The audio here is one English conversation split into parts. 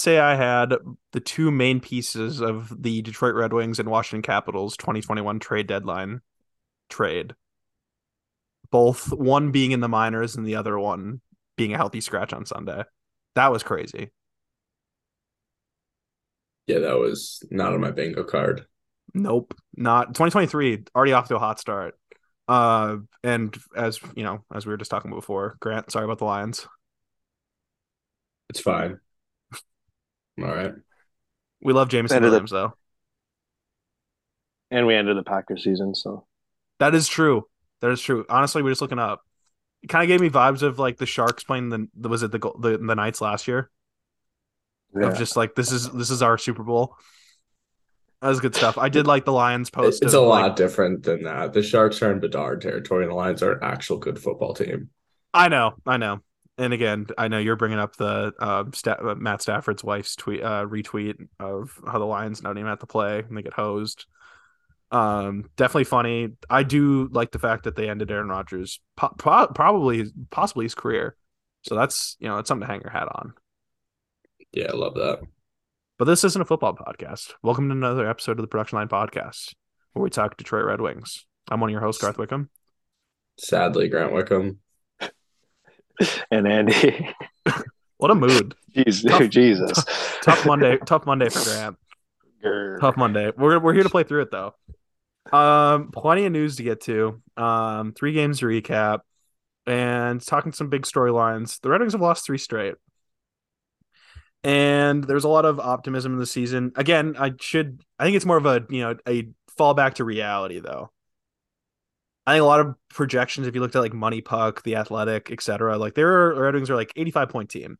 say I had the two main pieces of the Detroit Red Wings and Washington Capitals 2021 trade deadline trade. Both one being in the minors and the other one being a healthy scratch on Sunday. That was crazy. Yeah, that was not on my bingo card. Nope, not 2023. Already off to a hot start. Uh, and as you know, as we were just talking before, Grant, sorry about the Lions. It's fine. All right. We love Jameson Ended Williams though. And we ended the Packers season, so That is true. That is true. Honestly, we're just looking up. It kind of gave me vibes of like the Sharks playing the, the was it the the the Knights last year yeah. of just like this is this is our Super Bowl. That was good stuff. I did like the Lions post. It's of, a lot like- different than that. The Sharks are in Bedard territory, and the Lions are an actual good football team. I know, I know. And again, I know you're bringing up the uh, Sta- uh, Matt Stafford's wife's tweet uh, retweet of how the Lions don't even have to play and they get hosed. Um, definitely funny. I do like the fact that they ended Aaron Rodgers po- pro- probably possibly his career. So that's you know it's something to hang your hat on. Yeah, I love that. But this isn't a football podcast. Welcome to another episode of the Production Line Podcast, where we talk Detroit Red Wings. I'm one of your hosts, Garth Wickham. Sadly, Grant Wickham. And Andy. What a mood! Jeez, Tough- Jesus. Tough Monday. tough Monday for Grant. Grr. Tough Monday. We're we're here to play through it though. Um, plenty of news to get to. Um, three games to recap, and talking some big storylines. The Red Wings have lost three straight, and there's a lot of optimism in the season. Again, I should. I think it's more of a you know a fallback to reality though. I think a lot of projections, if you looked at like Money Puck, The Athletic, etc., like their Red Wings are like 85 point team.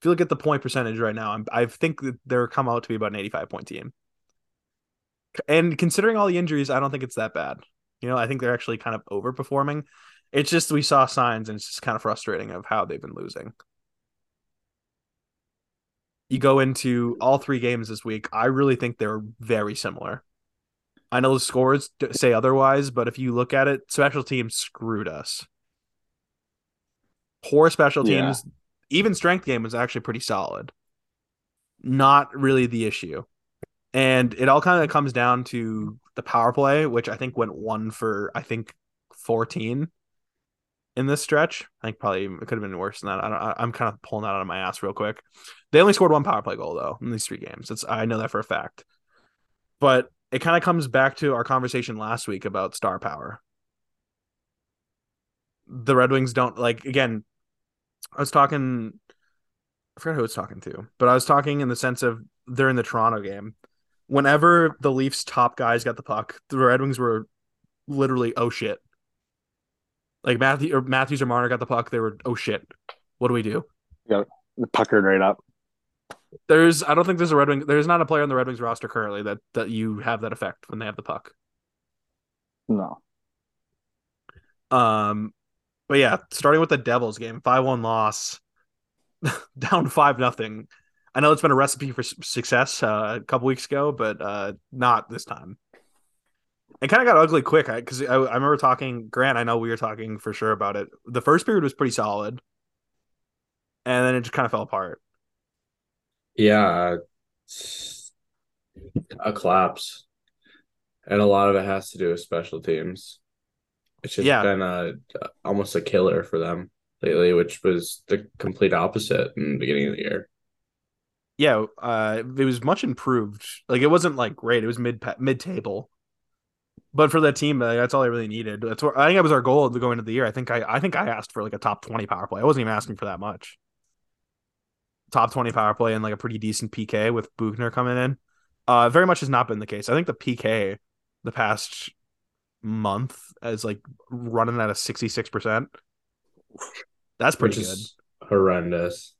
If you look at the point percentage right now, I'm, I think that they're come out to be about an 85 point team. And considering all the injuries, I don't think it's that bad. You know, I think they're actually kind of overperforming. It's just we saw signs, and it's just kind of frustrating of how they've been losing. You go into all three games this week. I really think they're very similar. I know the scores say otherwise, but if you look at it, special teams screwed us. Poor special Yeah. teams, even strength game was actually pretty solid. Not really the issue. And it all kind of comes down to the power play, which I think went one for I think 14 in this stretch. I think probably it could have been worse than that. I don't, I'm kind of pulling that out of my ass real quick. They only scored one power play goal though in these three games. It's I know that for a fact. But it kind of comes back to our conversation last week about star power. The Red Wings don't like again. I was talking. I forgot who I was talking to, but I was talking in the sense of they're in the Toronto game. Whenever the Leafs top guys got the puck, the Red Wings were literally oh shit. Like Matthew or Matthews or Marner got the puck, they were oh shit. What do we do? Yeah, puckered right up. There's I don't think there's a Red Wing. There's not a player on the Red Wings roster currently that that you have that effect when they have the puck. No. Um, but yeah, starting with the Devils game, five one loss, down five nothing. I know it's been a recipe for success uh, a couple weeks ago, but uh, not this time. It kind of got ugly quick because I, I remember talking. Grant, I know we were talking for sure about it. The first period was pretty solid, and then it just kind of fell apart. Yeah, a collapse, and a lot of it has to do with special teams. It's just Yeah. been a almost a killer for them lately, which was the complete opposite in the beginning of the year. Yeah, uh, it was much improved. Like it wasn't like great. It was mid mid table, but for that team, like, that's all I really needed. That's what I think that was our goal to go into the year. I think I I think I asked for like a top twenty power play. I wasn't even asking for that much. Top twenty power play and like a pretty decent PK with Buchner coming in. Uh, very much has not been the case. I think the PK the past month is like running at a sixty six percent. That's pretty which good. horrendous.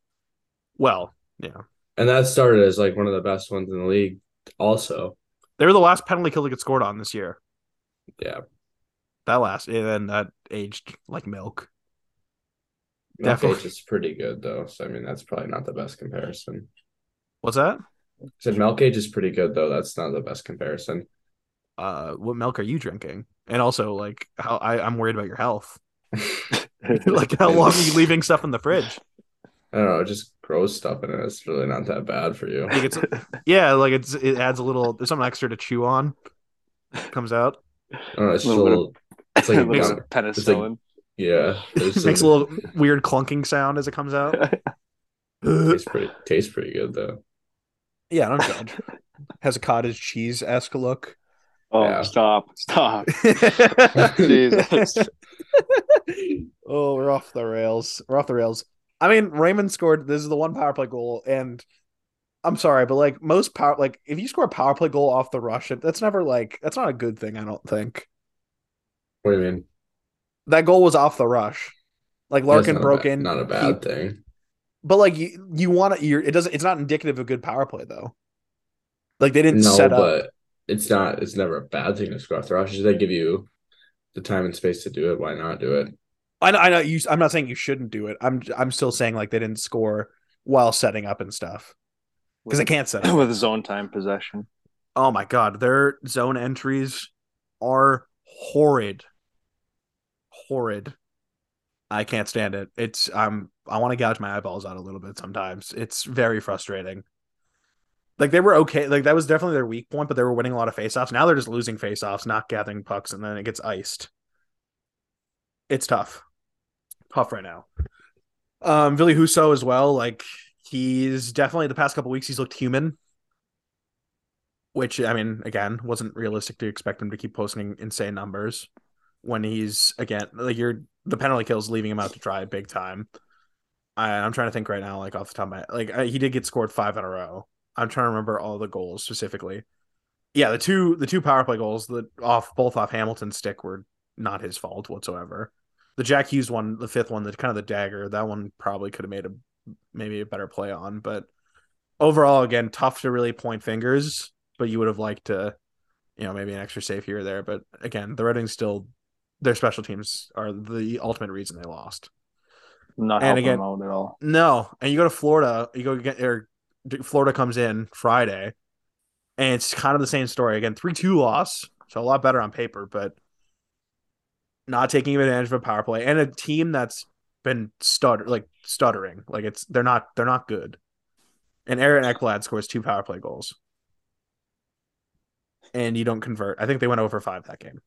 Well, yeah, And that started as like one of the best ones in the league, also. they were the last penalty kill to get scored on this year. Yeah. That last and then that aged like milk. Milk Definitely. Age is pretty good though. So I mean that's probably not the best comparison. What's that? I said milk age is pretty good though. That's not the best comparison. Uh, what milk are you drinking? And also, like, how I, I'm worried about your health. like, how long are you leaving stuff in the fridge? I don't know, it just grows stuff in it. It's really not that bad for you. Like it's yeah, like it's it adds a little. There's something extra to chew on. Comes out. I don't know, it's A just a little little. It's like a little gum- bit of penicillin. Yeah, there's Makes a uh, little weird clunking sound as it comes out. tastes pretty tastes pretty good though. yeah, I don't judge. Has a cottage cheese esque look. oh, Yeah. stop, stop. Jesus. Jesus. oh, we're off the rails. We're off the rails. I mean, Raymond scored. This is the one power play goal, and I'm sorry, but like most power, like if you score a power play goal off the rush, it- that's never like that's not a good thing. I don't think What do you mean? That goal was off the rush. Like Larkin broke ba- in, Not a he- bad thing. but like you, you want to. You're it doesn't. It's not indicative of good power play though. Like they didn't No, set up. but it's not. It's never a bad thing to score off the rush. They give you the time and space to do it. Why not do it? I know, I know you. I'm not saying you shouldn't do it. I'm I'm still saying like they didn't score while setting up and stuff because they can't set up. with zone time possession. Oh my god, their zone entries are horrid. Horrid. I can't stand it. It's um I want to gouge my eyeballs out a little bit sometimes. It's very frustrating. Like they were okay, like that was definitely their weak point, but they were winning a lot of faceoffs. Now they're just losing faceoffs, not gathering pucks, and then it gets iced. It's tough. Tough right now. Um Billy Husso as well, like he's definitely the past couple weeks he's looked human which I mean, again, wasn't realistic to expect him to keep posting insane numbers when he's again like you're the penalty kills leaving him out to dry big time. I, I'm trying to think right now, like off the top of my like I, he did get scored five in a row. I'm trying to remember all the goals specifically. Yeah, the two the two power play goals that off both off Hamilton's stick were not his fault whatsoever. The Jack Hughes one, the fifth one, the kind of the dagger, that one probably could have made a maybe a better play on, but overall, again, tough to really point fingers. But you would have liked to, you know, maybe an extra save here or there. But again, the Red Wings still their special teams are the ultimate reason they lost. Not And helping again- at all. No, and you go to Florida, you go get or Florida comes in Friday, and it's kind of the same story again. Three two loss, so a lot better on paper, but not taking advantage of a power play and a team that's been stutter like stuttering, like it's they're not they're not good. And Aaron Ekblad scores two power play goals, and you don't convert. I think they went over five that game,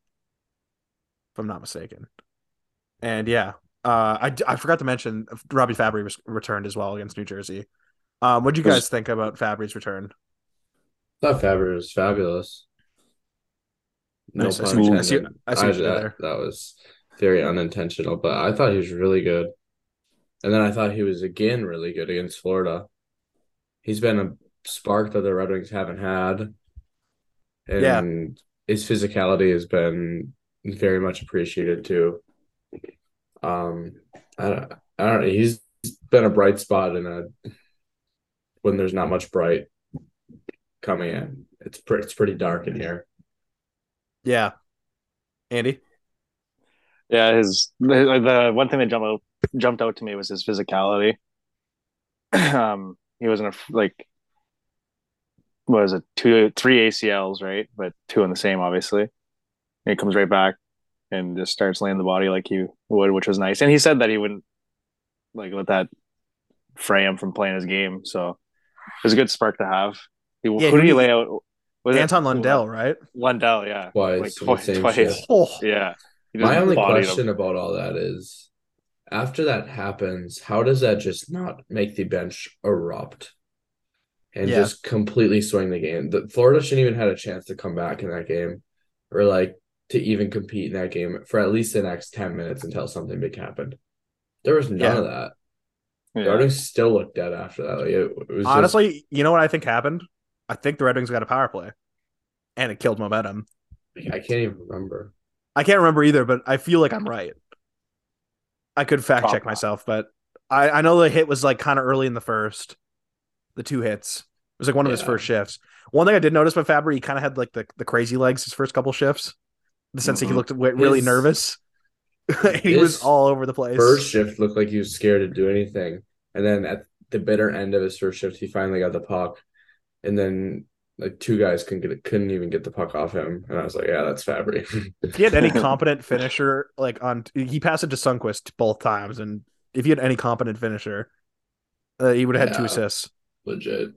if I'm not mistaken. And yeah, uh, I, I forgot to mention Robby Fabbri was returned as well against New Jersey. Um, what do you guys think about Fabbri's return? I thought Fabbri was fabulous. No Nice, I see I see- I see what that, there. that was very unintentional, but I thought he was really good. And then I thought he was again really good against Florida. He's been a spark that the Red Wings haven't had. And Yeah. his physicality has been very much appreciated too. Um I don't I don't know. He's been a bright spot in a when there's not much bright coming in. It's pretty it's pretty dark in here. Yeah, Andy. Yeah, his the, the one thing that jumped out jumped out to me was his physicality. um, he wasn't a, like what was it two three ACLs right, but two in the same obviously. And he comes right back and just starts laying the body like he would, which was nice. And he said that he wouldn't like let that fray him from playing his game. So it was a good spark to have. He, Yeah, who did he- he lay out? Was it- Anton Lundell, right? Lundell, yeah, Twice like twice, twice. Oh, Yeah. My only bodied him. question about all that is after that happens, how does that just not make the bench erupt and Yeah. just completely swing the game? The Florida shouldn't even had a chance to come back in that game or like to even compete in that game for at least the next 10 minutes until something big happened. There was none Yeah. of that. The Red Wings still looked dead after that. Like it, it was just- honestly, you know what I think happened? I think the Red Wings got a power play, and it killed momentum. I can't even remember. I can't remember either, but I feel like I'm right. I could fact check myself, but I, I know the hit was like kind of early in the first. The two hits. It was like one of his first shifts. One thing I did notice with Fabbri, he kind of had like the, the crazy legs his first couple shifts. The sense that he Mhm. looked really His- nervous. he was all over the place. First shift looked like he was scared to do anything. And then at the bitter end of his first shift, he finally got the puck. And then like two guys couldn't get it, couldn't even get the puck off him. And I was like, yeah, that's Fabbri. if he had any competent finisher, like on he passed it to Sundqvist both times, and if he had any competent finisher, Uh, he would have had two assists. Legit.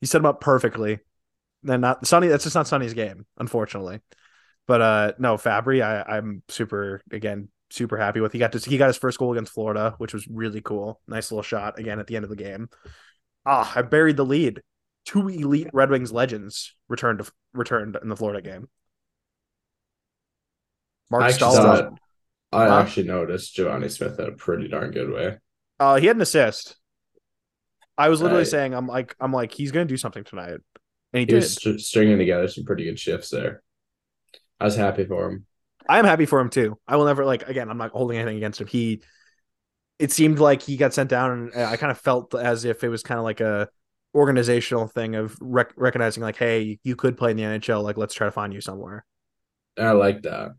He set him up perfectly. Then not Sonny. That's just not Sonny's game, unfortunately. But uh, no, Fabbri. I I'm super again super happy with. He got to he got his first goal against Florida, which was really cool. Nice little shot again at the end of the game. Ah, I buried the lead. Two elite Red Wings legends returned to returned in the Florida game. Mark I actually thought- I Huh? actually noticed Givani Smith had a pretty darn good way. Uh, he had an assist. I was literally Right. saying, I'm like, I'm like, he's gonna do something tonight, and he, He did. was str- stringing together some pretty good shifts there. I was happy for him. I am happy for him too. I will never like again. I'm not holding anything against him. He, it seemed like he got sent down, and I kind of felt as if it was kind of like a organizational thing of rec- recognizing like, hey, you could play in the NHL. Like, let's try to find you somewhere. I like that.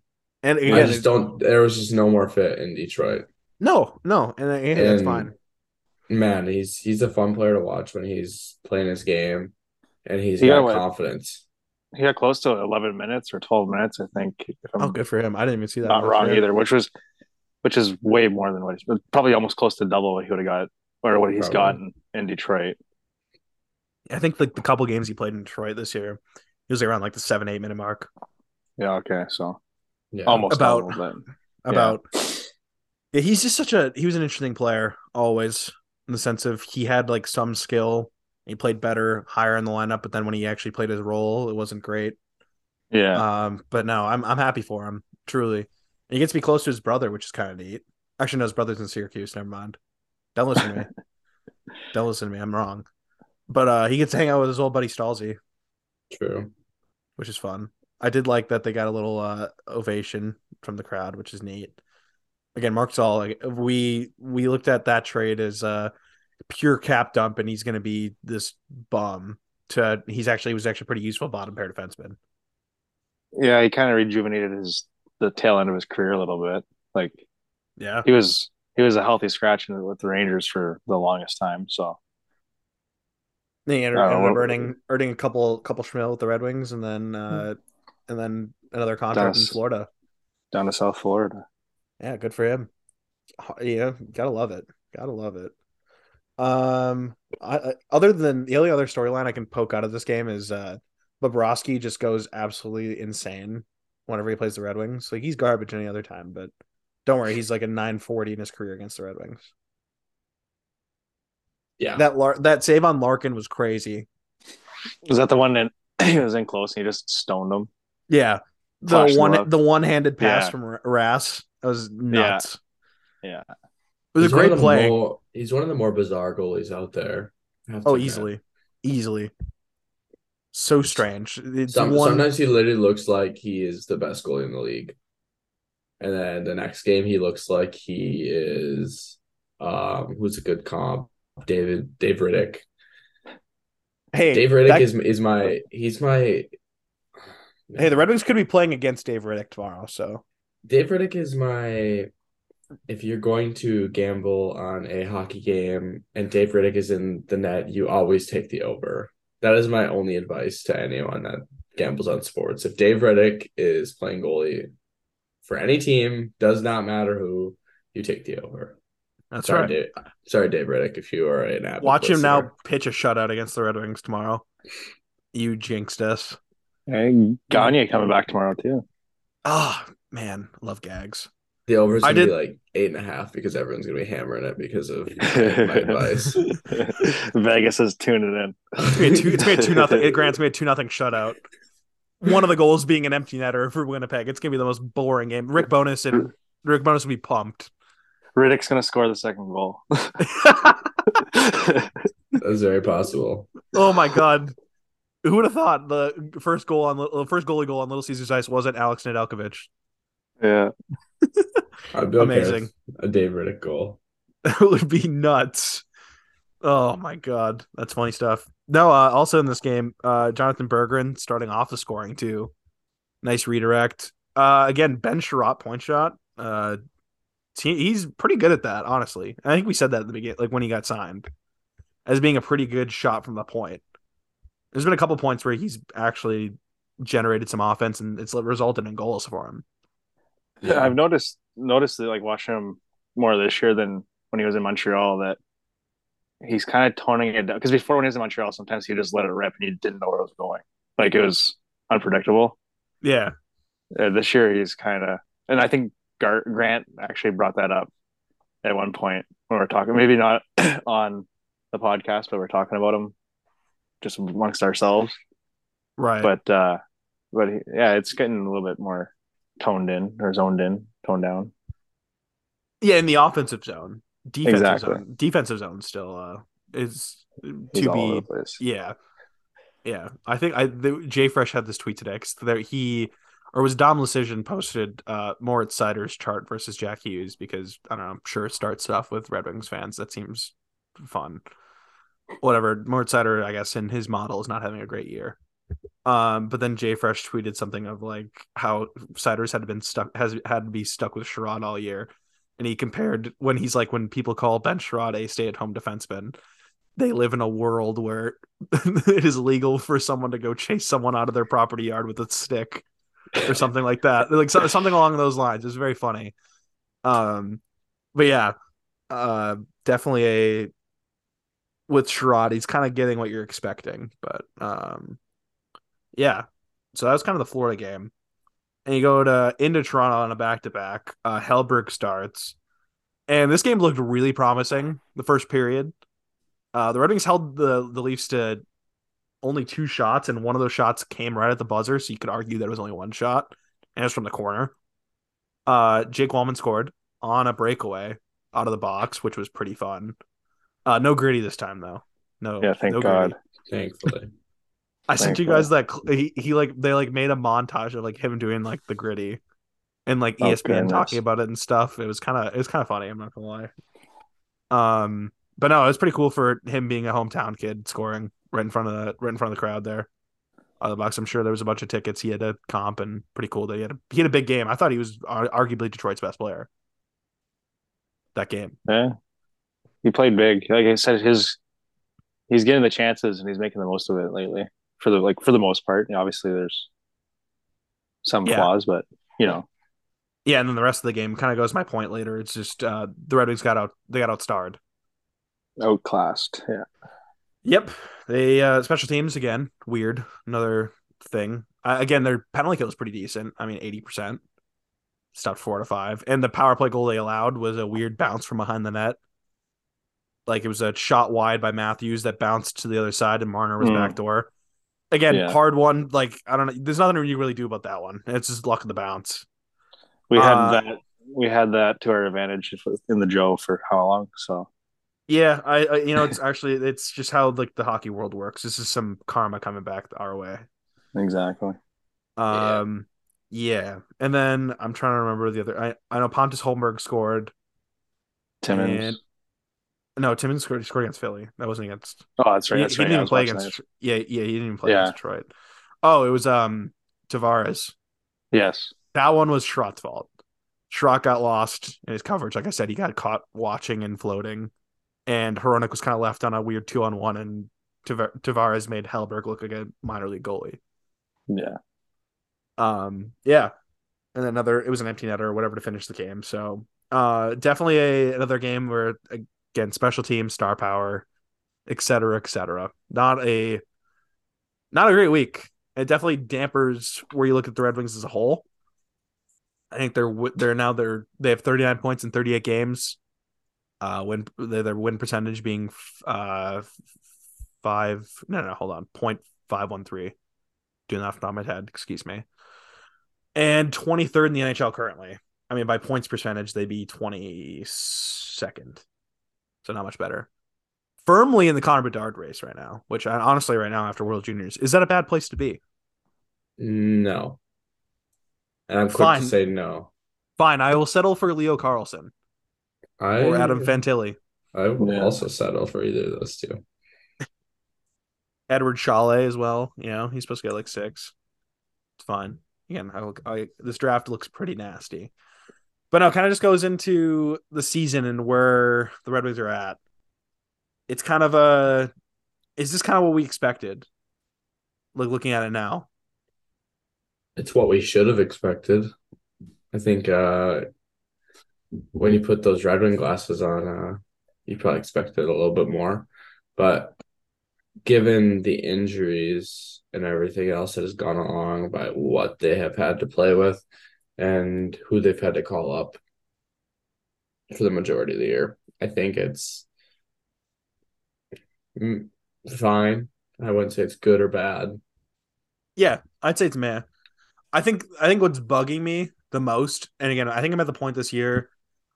And again, I just don't. There was just no more fit in Detroit. no, no, and, and that's fine. Man, he's he's a fun player to watch when he's playing his game, and he's He got got what? confidence. He got close to 11 minutes or 12 minutes, I think. If I'm Oh, good for him. I didn't even see that. not wrong either, which was which is way more than what he's probably almost close to double what he would have got or what he's Probably. gotten in Detroit. I think like the couple games he played in Detroit this year, he was around like the seven eight minute mark. Yeah, okay, so Yeah, almost About- double, but About yeah, he's just such a he was an interesting player always in the sense of he had like some skill. He played better higher in the lineup, but then when he actually played his role, it wasn't great. yeah. Um, but no, I'm I'm happy for him truly. And he gets to be close to his brother, which is kind of neat. Actually, no, his brother's in Syracuse. Never mind. Don't listen to me. Don't listen to me. I'm wrong. But uh, he gets to hang out with his old buddy Stalzy, true. which is fun. I did like that they got a little uh, ovation from the crowd, which is neat. Again, Marc Staal, like, we we looked at that trade as uh, pure cap dump, and he's going to be this bum. To he's actually he was actually pretty useful bottom pair defenseman. yeah, he kind of rejuvenated his the tail end of his career a little bit. Like Yeah, he was he was a healthy scratch with the Rangers for the longest time. So He ended, ended up earning earning a couple couple schmil with the Red Wings, and then uh, and then another contract in Florida. down to South Florida. Yeah, good for him. Yeah, gotta love it. Gotta love it. Um, I, I- other than the only other storyline I can poke out of this game is uh, Bobrovsky just goes absolutely insane whenever he plays the Red Wings. Like he's garbage any other time, but don't worry, he's like a 940 in his career against the Red Wings. Yeah, That Lar- that save on Larkin was crazy. Was that the one that he was in close and he just stoned him? Yeah, the Flashed one up. the one handed pass Yeah. from R- Rass that was nuts. Yeah. it was He's a great play. more- he's one of the more bizarre goalies out there. I have to oh, easily, easily. So strange. Some, one. Sometimes he literally looks like he is the best goalie in the league, and then the next game he looks like he is. Um, who's a good comp? David Dave Rittich. hey, Dave Rittich that- is is my he's my. Hey, the Red Wings could be playing against Dave Rittich tomorrow, so Dave Rittich is my. If you're going to gamble on a hockey game and Dave Rittich is in the net, you always take the over. That is my only advice to anyone that gambles on sports. If Dave Rittich is playing goalie for any team, does not matter who, you take the over. that's sorry, right. Dave. Sorry, Dave Rittich, if you are an avid Watch him now pitch a shutout against the Red Wings tomorrow. You jinxed us. Hey, Gagner coming back tomorrow too. Ah, man, love gags. The over is gonna did- be like eight and a half because everyone's gonna be hammering it because of my advice. Vegas is tuning in. It's gonna be two, it's gonna be two nothing. It grants me a two nothing shutout. One of the goals being an empty netter for Winnipeg. It's gonna be the most boring game. Rick Bowness and Rick Bowness will be pumped. Rittich's gonna score the second goal. That's very possible. oh my god. Who would have thought the first goal on the first goalie goal on Little Caesars Ice wasn't Alex Nedeljkovic? yeah. I'd be okay Amazing. a Dave Rittich goal. That would be nuts. Oh my god, that's funny stuff. No, uh, also in this game, uh, Jonatan Berggren starting off the scoring too. Nice redirect. Uh, again, Ben Chiarot point shot. Uh, he's pretty good at that, honestly. I think we said that at the beginning, like when he got signed, as being a pretty good shot from the point. There's been a couple points where he's actually generated some offense, and it's resulted in goals for him. Yeah, I've noticed noticed that like watching him more this year than when he was in Montreal that he's kind of toning it down because before when he was in Montreal, sometimes he just let it rip and he didn't know where it was going. Like it was unpredictable. Yeah. Uh, this year he's kind of, and I think Gar- Grant actually brought that up at one point when we are talking, maybe not on the podcast, but we're talking about him just amongst ourselves. Right. But uh, but he, yeah, it's getting a little bit more toned in or zoned in, toned down. Yeah, in the offensive zone, defensive Exactly. zone, defensive zone still uh is He's to be. Yeah, yeah. I think I the, Jay Fresh had this tweet today because there he or was Dom Decision posted uh Moritz Seider's chart versus Jack Hughes because I don't know. I'm sure start stuff with Red Wings fans. That seems fun. Whatever. Moritz Seider, I guess, in his model is not having a great year. Um, but then Jay Fresh tweeted something of like how Seider's had been stuck has had to be stuck with Chiarot all year. And he compared when he's like when people call Ben Chiarot a stay at home defenseman, they live in a world where it is legal for someone to go chase someone out of their property yard with a stick or something like that. Like so, something along those lines. It's very funny. Um, but yeah, uh, definitely a with Chiarot, he's kind of getting what you're expecting. But um, yeah, so that was kind of the Florida game. And you go to into Toronto on a back to back. Uh, Hellberg starts, and this game looked really promising. The first period, uh, the Red Wings held the the Leafs to only two shots, and one of those shots came right at the buzzer, so you could argue that it was only one shot, and it was from the corner. Uh, Jake Walman scored on a breakaway out of the box, which was pretty fun. Uh, no gritty this time though. No, Yeah, thank no God. Gritty. Thankfully. I sent you guys that cl- he he like they like made a montage of like him doing like the gritty, and like Oh, ESPN goodness. talking about it and stuff. It was kind of it was kind of funny. I'm not gonna lie. Um, but no, it was pretty cool for him being a hometown kid scoring right in front of the right in front of the crowd there. Out of the box, I'm sure there was a bunch of tickets. He had a comp and pretty cool that he had a, he had a big game. I thought he was ar- arguably Detroit's best player that game. Yeah, he played big. Like I said, his he's getting the chances and he's making the most of it lately. For the like for the most part, You know, obviously there's some Yeah. flaws, but you know, Yeah, and then the rest of the game kind of goes my point later. It's just uh, the Red Wings got out they got outstarred. outclassed. Yeah, Yep. They uh special teams again, weird. Another thing. Uh, again, their penalty kill is pretty decent. I mean, 80%. Stopped 4 to 5. And the power play goal they allowed was a weird bounce from behind the net. Like it was a shot wide by Matthews that bounced to the other side and Marner was Hmm. backdoor. Again, Yeah. hard one. Like I don't know. There's nothing you really do about that one. It's just luck of the bounce. we had Uh, that. We had that to our advantage in the Joe for how long? So Yeah, I, I you know it's actually it's just how like the hockey world works. This is some karma coming back our way. exactly. Yeah. Um, yeah. And then I'm trying to remember the other. I, I know Pontus Holmberg scored. Timmins. No, Timmins scored, scored against Philly. That wasn't against. oh, that's right. he, That's he right. didn't even play against. that. Yeah, yeah, he didn't even play Yeah. against Detroit. Oh, it was um Tavares. Yes. That one was Schrot's fault. Schrott got lost in his coverage. Like I said, he got caught watching and floating, and Hronek was kind of left on a weird two on one, and Tav- Tavares made Hellberg look like a minor league goalie. Yeah. Um, yeah, and then another it was an empty netter or whatever to finish the game. So, uh, definitely a another game where again special team, star power, et cetera, et cetera. Not a not a great week. It definitely dampers where you look at the Red Wings as a whole. I think they're they're now they're they have 39 points in 38 games. Uh, win their win percentage being uh five no no hold on point five one three. Doing that off my head, excuse me. And 23rd in the NHL currently. I mean, by points percentage, they'd be 22nd. So not much better. Firmly in the Connor Bedard race right now, which I, honestly, right now after World Juniors, is that a bad place to be? No. And I'm quick Fine. to say no. Fine, I will settle for Leo Carlsson I or Adam Fantilli. I will Yeah. also settle for either of those two. Eduard Sale as well. You know, he's supposed to get like six. It's fine. Again, I, I this draft looks pretty nasty. But no, kind of just goes into the season and where the Red Wings are at. It's kind of a is this kind of what we expected? Like looking at it now. It's what we should have expected. I think uh when you put those Red Wing glasses on, uh you probably expected a little bit more. But given the injuries and everything else that has gone along by what they have had to play with and who they've had to call up for the majority of the year, I think it's fine. I wouldn't say it's good or bad. Yeah, I'd say it's meh. I think I think what's bugging me the most, and again, I think I'm at the point this year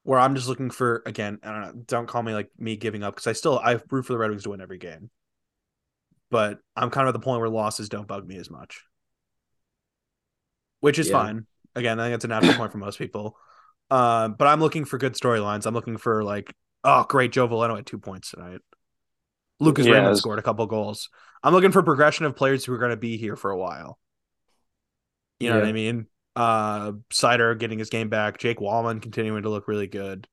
where I'm just looking for again. I don't know. Don't call me like me giving up because I still I root for the Red Wings to win every game, but I'm kind of at the point where losses don't bug me as much, which is Yeah. fine. Again, I think it's a natural point for most people. Uh, but I'm looking for good storylines. I'm looking for like, oh, great, Joe Veleno had two points tonight. Lucas Yeah, Raymond scored a couple goals. I'm looking for progression of players who are going to be here for a while. You know what I mean? Uh, Seider getting his game back. Jake Walman continuing to look really good.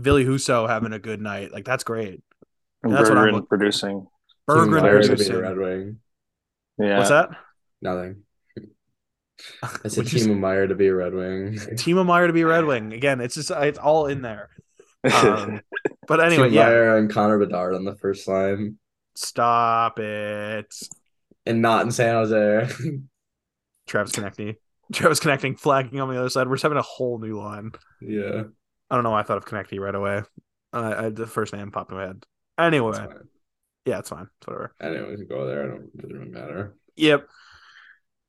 Billy Husso having a good night. Like that's great. And That's what I'm Berggren look- producing. Berggren Meier to be a producing. Red Wing. Yeah. What's that? Nothing. I said Which is- Timo Meier to be a Red Wing. Timo Meier to be a Red Wing again. It's just it's all in there. Um, but anyway, Timo yeah. Meier and Connor Bedard on the first line, Stop it, and not in San Jose. Travis Konecny. Travis connecting, flagging on the other side. We're just having a whole new line. yeah, I don't know why I thought of Konecny right away. Uh, I, the first name popped in my head. Anyway, it's yeah, it's fine. It's whatever. Anyone can go there. I don't. It doesn't really matter. Yep.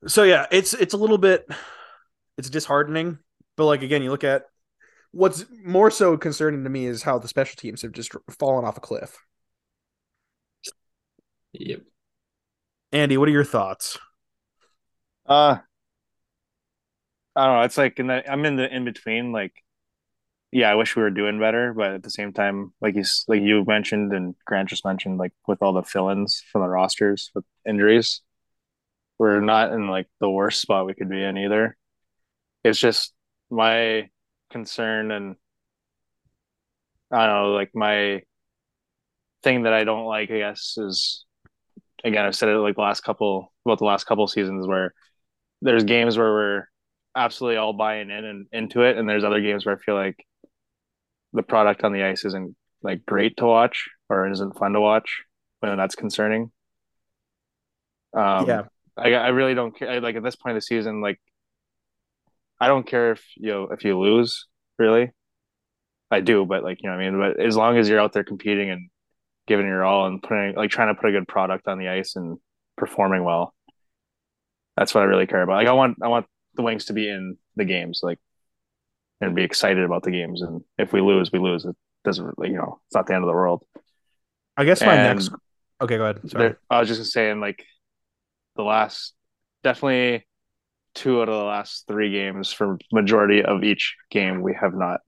So yeah, it's it's a little bit it's disheartening, but like again, you look at what's more so concerning to me is how the special teams have just fallen off a cliff. Yep. Andy, what are your thoughts? Uh, I don't know. It's like in the I'm in the in between. Like, yeah, I wish we were doing better, but at the same time, like you like you mentioned and Grant just mentioned, like with all the fill-ins from the rosters with injuries, we're not in like the worst spot we could be in either. It's just my concern and I don't know, like my thing that I don't like, I guess, is again, I've said it like the last couple about the last couple seasons where there's games where we're absolutely all buying in and into it, and there's other games where I feel like the product on the ice isn't like great to watch or isn't fun to watch when that's concerning. Um, yeah. I I really don't care. Like at this point of the season, like I don't care if you know if you lose, really. I do, but like you know, what I mean, but as long as you're out there competing and giving your all and putting like trying to put a good product on the ice and performing well, that's what I really care about. Like I want I want the Wings to be in the games, like and be excited about the games. And if we lose, we lose. It doesn't, you know, it's not the end of the world. I guess my And next Okay, go ahead. Sorry. I was just saying like the last definitely two out of the last three games for majority of each game we have not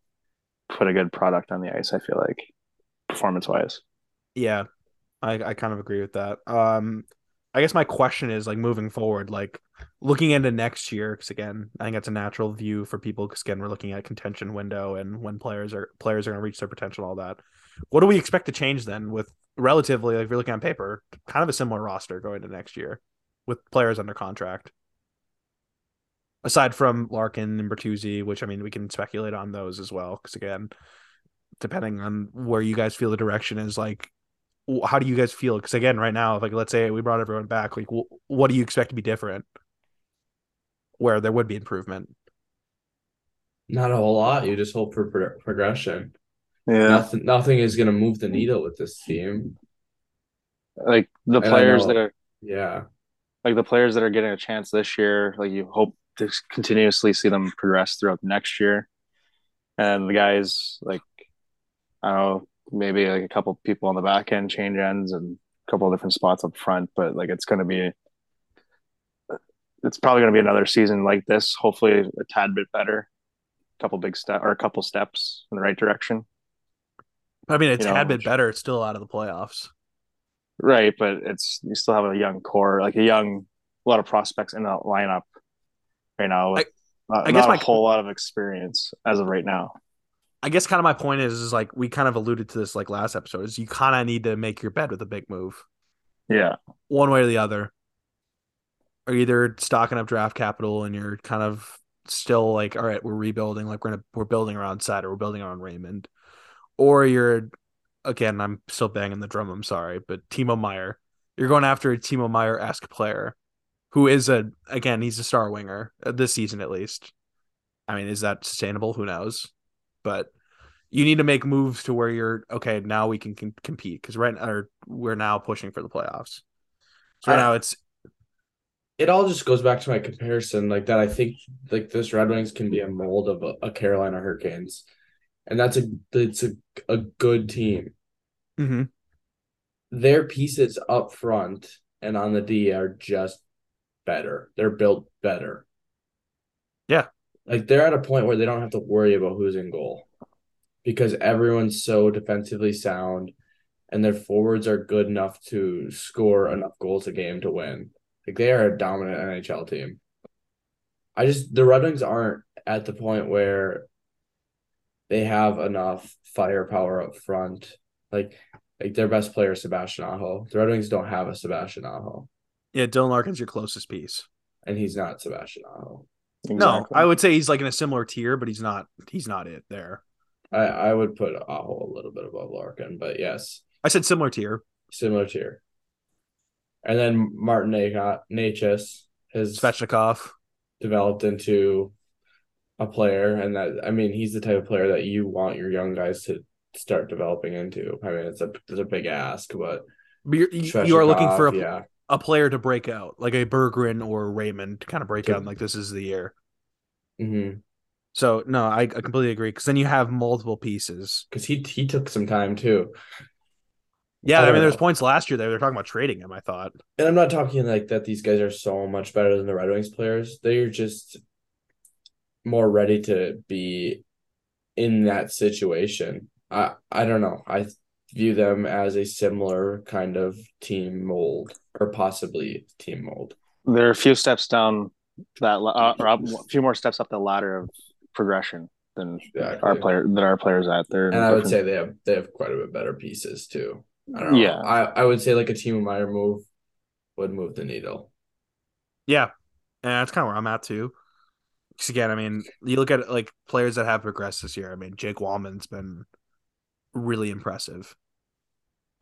put a good product on the ice. I feel like performance wise. Yeah. I I kind of agree with that. Um I guess my question is like moving forward, like looking into next year, because again, I think that's a natural view for people. Because again, we're looking at contention window and when players are players are going to reach their potential, all that. What do we expect to change then with relatively, like if you're looking on paper, kind of a similar roster going to next year with players under contract? Aside from Larkin and Bertuzzi, which I mean, we can speculate on those as well. Because again, depending on where you guys feel the direction is, like how do you guys feel? Because again, right now, like let's say we brought everyone back, like what do you expect to be different? Where there would be improvement. Not a whole lot. You just hope for pro- progression. Yeah, Nothing. Nothing is going to move the needle with this team. like the players know- that are Yeah. Like the players that are getting a chance this year. Like you hope to continuously see them progress throughout the next year. And the guys like I don't know, maybe like a couple people on the back end change ends and a couple of different spots up front, but like it's going to be it's probably going to be another season like this, hopefully a tad bit better. A couple big step or a couple steps in the right direction. I mean, it's a You tad know, bit better. It's still out of the playoffs. Right, but it's you still have a young core, like a young a lot of prospects in the lineup right now with not, I guess not my- a whole lot of experience as of right now. I guess kind of my point is is like we kind of alluded to this like last episode is you kind of need to make your bed with a big move, Yeah. one way or the other. Or either stocking up draft capital and you're kind of still like, all right, we're rebuilding, like we're gonna we're building around Satter, we're building around Raymond, or you're again, I'm still banging the drum. I'm sorry, but Timo Meier, you're going after a Timo Meier esque player, who is a again, he's a star winger uh, this season at least. I mean, is that sustainable? Who knows? But you need to make moves to where you're okay. Now we can, can compete because right now we're now pushing for the playoffs. So right I, now it's it all just goes back to my comparison, like that. I think like this Red Wings can be a mold of a, a Carolina Hurricanes, and that's a it's a, a good team. Mm-hmm. Their pieces up front and on the D are just better. They're built better. Yeah, like they're at a point where they don't have to worry about who's in goal because everyone's so defensively sound, and their forwards are good enough to score enough goals a game to win like they are a dominant NHL team. I just the Red Wings aren't at the point where they have enough firepower up front. Like like their best player is Sebastian Aho. The Red Wings don't have a Sebastian Aho. Yeah, Dylan Larkin's your closest piece. And he's not Sebastian Aho. Exactly. No, I would say he's like in a similar tier, but he's not he's not it there. I, I would put Aho a little bit above Larkin, but yes. I said similar tier. Similar tier. And then Martin Necas has Svechnikov developed into a player, and that I mean he's the type of player that you want your young guys to start developing into. I mean it's a it's a big ask, but, but you're, you are looking for a, yeah. a player to break out, like a Berggren or Raymond to kind of break out. Like this is the year. Mm-hmm. So no, I, I completely agree because then you have multiple pieces. Because he he took some time too. Yeah, I, I mean, there's points last year that they were talking about trading him. I thought, and I'm not talking like that. These guys are so much better than the Red Wings players. They're just more ready to be in that situation. I I don't know. I view them as a similar kind of team mold, or possibly team mold. They're a few steps down that, uh, or a few more steps up the ladder of progression than exactly. our player than our players out there. And I would say they have they have quite a bit better pieces too. I don't know. Yeah. I, I would say like a Timo Meier move would move the needle. Yeah. And that's kind of where I'm at too. Because again, I mean, you look at like players that have progressed this year. I mean, Jake Walman's been really impressive.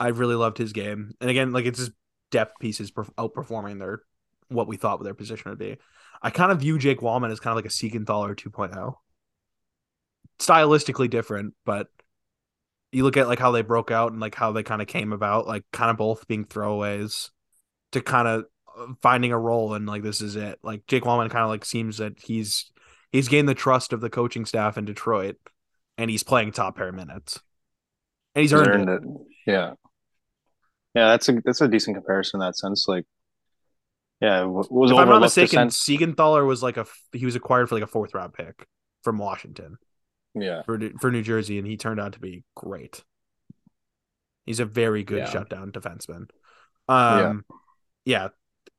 I really loved his game. And again, like it's just depth pieces outperforming their what we thought their position would be. I kind of view Jake Walman as kind of like a Siegenthaler 2.0. Stylistically different, but you look at like how they broke out and like how they kind of came about, like kind of both being throwaways to kind of finding a role and like this is it. Like Jake Walman kind of like seems that he's he's gained the trust of the coaching staff in Detroit and he's playing top pair minutes. And he's, he's earned, earned it. it. Yeah. Yeah, that's a that's a decent comparison in that sense. Like, yeah, was if I'm not mistaken, Siegenthaler was like a he was acquired for like a fourth round pick from Washington. Yeah. For for New Jersey, and he turned out to be great. He's a very good yeah. shutdown defenseman. Um, yeah. yeah.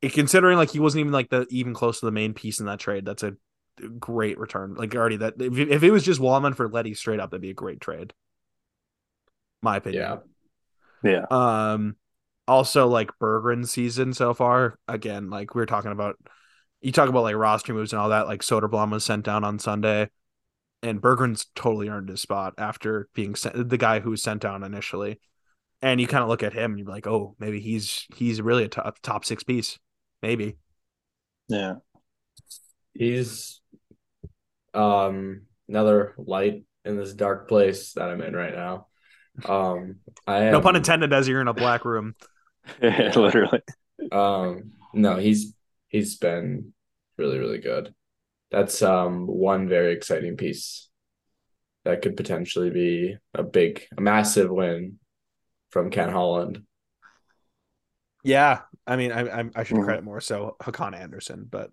Considering like he wasn't even like the even close to the main piece in that trade, that's a great return. Like already that if, if it was just Walman for Leddy straight up, that'd be a great trade. My opinion. Yeah. Yeah. Um also like Berggren season so far. Again, like we were talking about you talk about like roster moves and all that. Like Soderblom was sent down on Sunday and Berggren's totally earned his spot after being sent, the guy who was sent down initially. And you kind of look at him and you're like, oh, maybe he's he's really a top, top six piece, maybe. Yeah, he's um another light in this dark place that I'm in right now. Um, I am, no pun intended, as you're in a black room. literally. Um, no, he's he's been really really good that's um one very exciting piece that could potentially be a big, a massive win from Ken Holland. Yeah, I mean, I I, I should mm-hmm. credit more so Hakan Andersson, but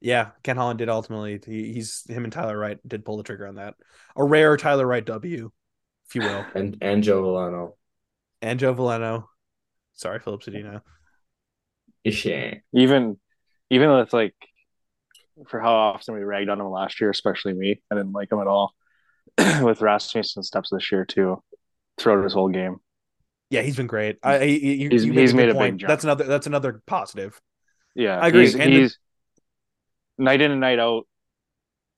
yeah, Ken Holland did ultimately. He, he's him and Tyler Wright did pull the trigger on that. A rare Tyler Wright W, if you will. And and Joe Veleno. And Joe Veleno. Sorry, Filip Zadina. Even even though it's like for how often we ragged on him last year, especially me. I didn't like him at all. With Rasmussen steps this year too, throughout his whole game. Yeah, he's been great. I, you, he's, you he's made a point. big jump. That's another. That's another positive. Yeah, I agree. He's, he's the, night in and night out.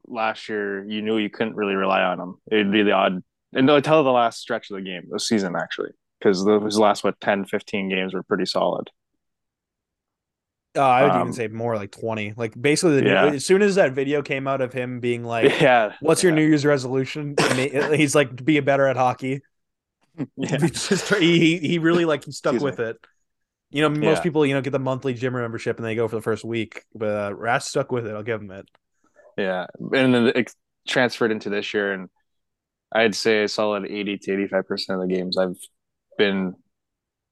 Last year, you knew you couldn't really rely on him. It'd be the odd and until the last stretch of the game, the season actually, because his last what 10, 15 games were pretty solid. Uh, I would Um, even say more like 20. Like basically, the Yeah. as soon as that video came out of him being like, yeah, "What's your yeah, New Year's resolution?" He's like, "Be better at hockey." Yeah. Just- he he- really like he stuck Excuse with it. You know, most Yeah. people you know get the monthly gym membership and they go for the first week, but uh, Rat stuck with it. I'll give him it. Yeah, and then it transferred into this year, and I'd say a solid eighty to eighty-five percent of the games I've been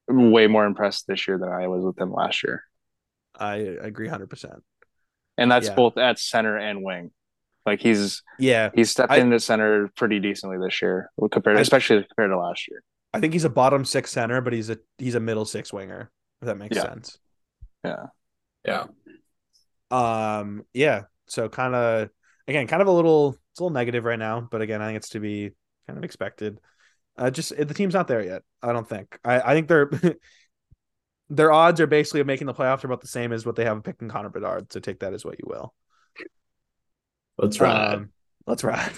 way more impressed this year than I was with him last year, I, I agree hundred percent. and that's Yeah. both at center and wing. Like he's Yeah, he's stepped I- into center pretty decently this year, compared, I- especially compared to last year. I think he's a bottom six center, but he's a he's a middle six winger. If that makes Yeah. sense. Yeah, Yeah. Um, yeah. So kind of again, kind of a little it's a little negative right now, but again, I think it's to be kind of expected. Uh, just the team's not there yet. I don't think. I I think they're their odds are basically of making the playoffs are about the same as what they have picking Connor Bedard. So take that as what you will. Let's ride. Um, let's ride.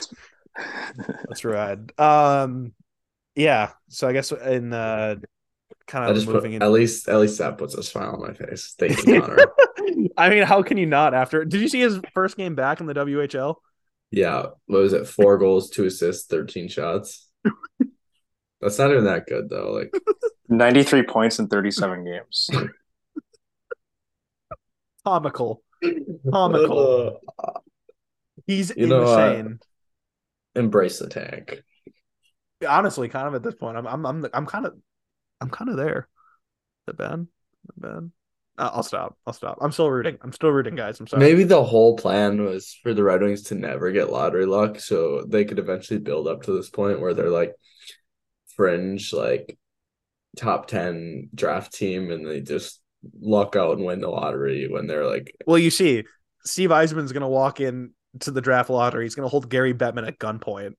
Let's ride. Um, yeah. So I guess in uh, kind of just put, moving in. at least at least that puts a smile on my face. Thank you, Connor. I mean, how can you not? After did you see his first game back in the WHL? yeah. What was it? Four goals, two assists, 13 shots. That's not even that good though. Like ninety-three points in thirty-seven games. Comical. Comical. He's You know, insane. embrace the tank. Honestly, kind of at this point, I'm I'm I'm I'm kind of I'm kind of there. The Ben, the Ben. I'll stop. I'll stop. I'm still rooting. I'm still rooting, guys. I'm sorry. Maybe the whole plan was for the Red Wings to never get lottery luck, so they could eventually build up to this point where they're like fringe, like top ten draft team, and they just luck out and win the lottery when they're like, Well, you see, Steve Yzerman's gonna walk in to the draft lottery. He's gonna hold Gary Bettman at gunpoint.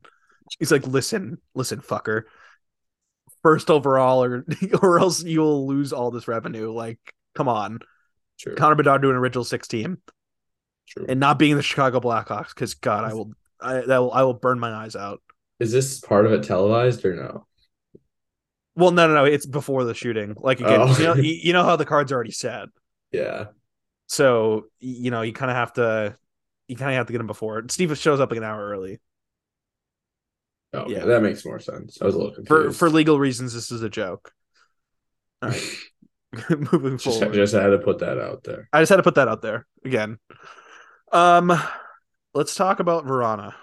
He's like, "Listen, listen, fucker. First overall, or or else you will lose all this revenue. Like, come on, true, Connor Bedard doing a original six team true. and not being the Chicago Blackhawks. Because God, I will, I that will, I will burn my eyes out. Is this part of it televised or no? Well, no, no, no. It's before the shooting. Like again, Oh. you know, you, you know how the card's already set. Yeah, So you know, you kind of have to, you kind of have to get him before. Steve shows up like an hour early. okay, Yeah. that makes more sense. I was a little for confused. for legal reasons this is a joke all right moving just, forward just had to put that out there. i just had to put that out there again um let's talk about Vrana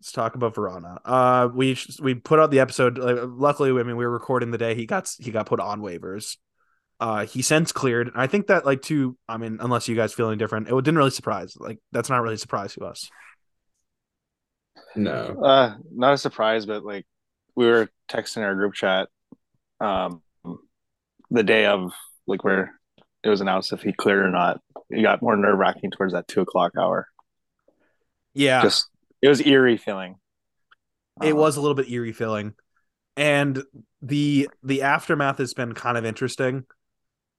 let's talk about Vrana uh we we put out the episode like, luckily i mean we were recording the day he got he got put on waivers uh he since cleared i think that like too i mean unless you guys feel any different it didn't really surprise like that's not really a surprise to us No, Uh, not a surprise, but like we were texting our group chat, um, the day of like where it was announced if he cleared or not. It got more nerve wracking towards that two o'clock hour. yeah Just it was eerie feeling. it Um, was a little bit eerie feeling and the the aftermath has been kind of interesting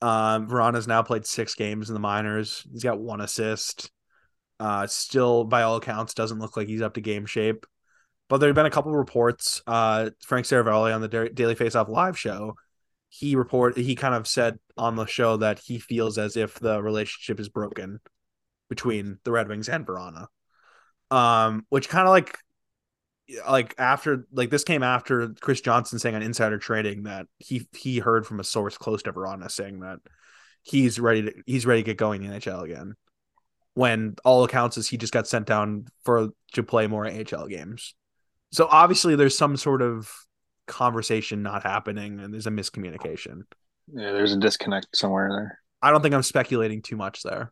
um Vrana's now played six games in the minors. He's got one assist. Uh still by all accounts doesn't look like he's up to game shape. But there have been a couple reports uh frank Seravalli on the Da- daily faceoff live show he report he kind of said on the show that he feels as if the relationship is broken between the red wings and Vrana um which kind of like like after like this came after Chris Johnston saying on Insider Trading that he he heard from a source close to Vrana saying that he's ready to he's ready to get going in the NHL again. When all accounts is he just got sent down for to play more AHL games. So obviously there's some sort of conversation not happening and there's a miscommunication. yeah, there's a disconnect somewhere there. I don't think I'm speculating too much there.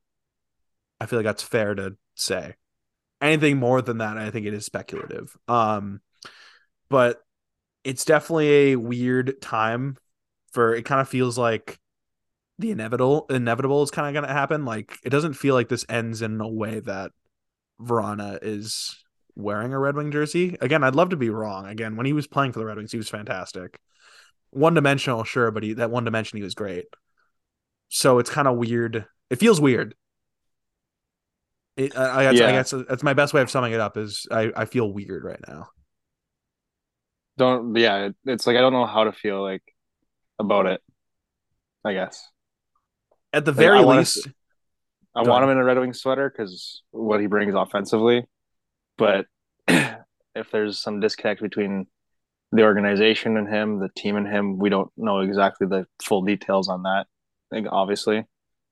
I feel like that's fair to say. Anything more than that, I think it is speculative. Um, but it's definitely a weird time for it kind of feels like the inevitable inevitable is kind of going to happen. Like it doesn't feel like this ends in a way that Vrana is wearing a Red Wing jersey. Again, I'd love to be wrong. Again, when he was playing for the Red Wings, he was fantastic. One dimensional, sure, but he that one dimension he was great. So it's kind of weird. It feels weird. It, I, I, guess, I guess that's my best way of summing it up. Is I, I feel weird right now. don't yeah, it's like I don't know how to feel like about it. I guess At the Like, very I wanna least, I want him in a Red Wing sweater because what he brings offensively, but if there's some disconnect between the organization and him, the team and him, we don't know exactly the full details on that. Like obviously,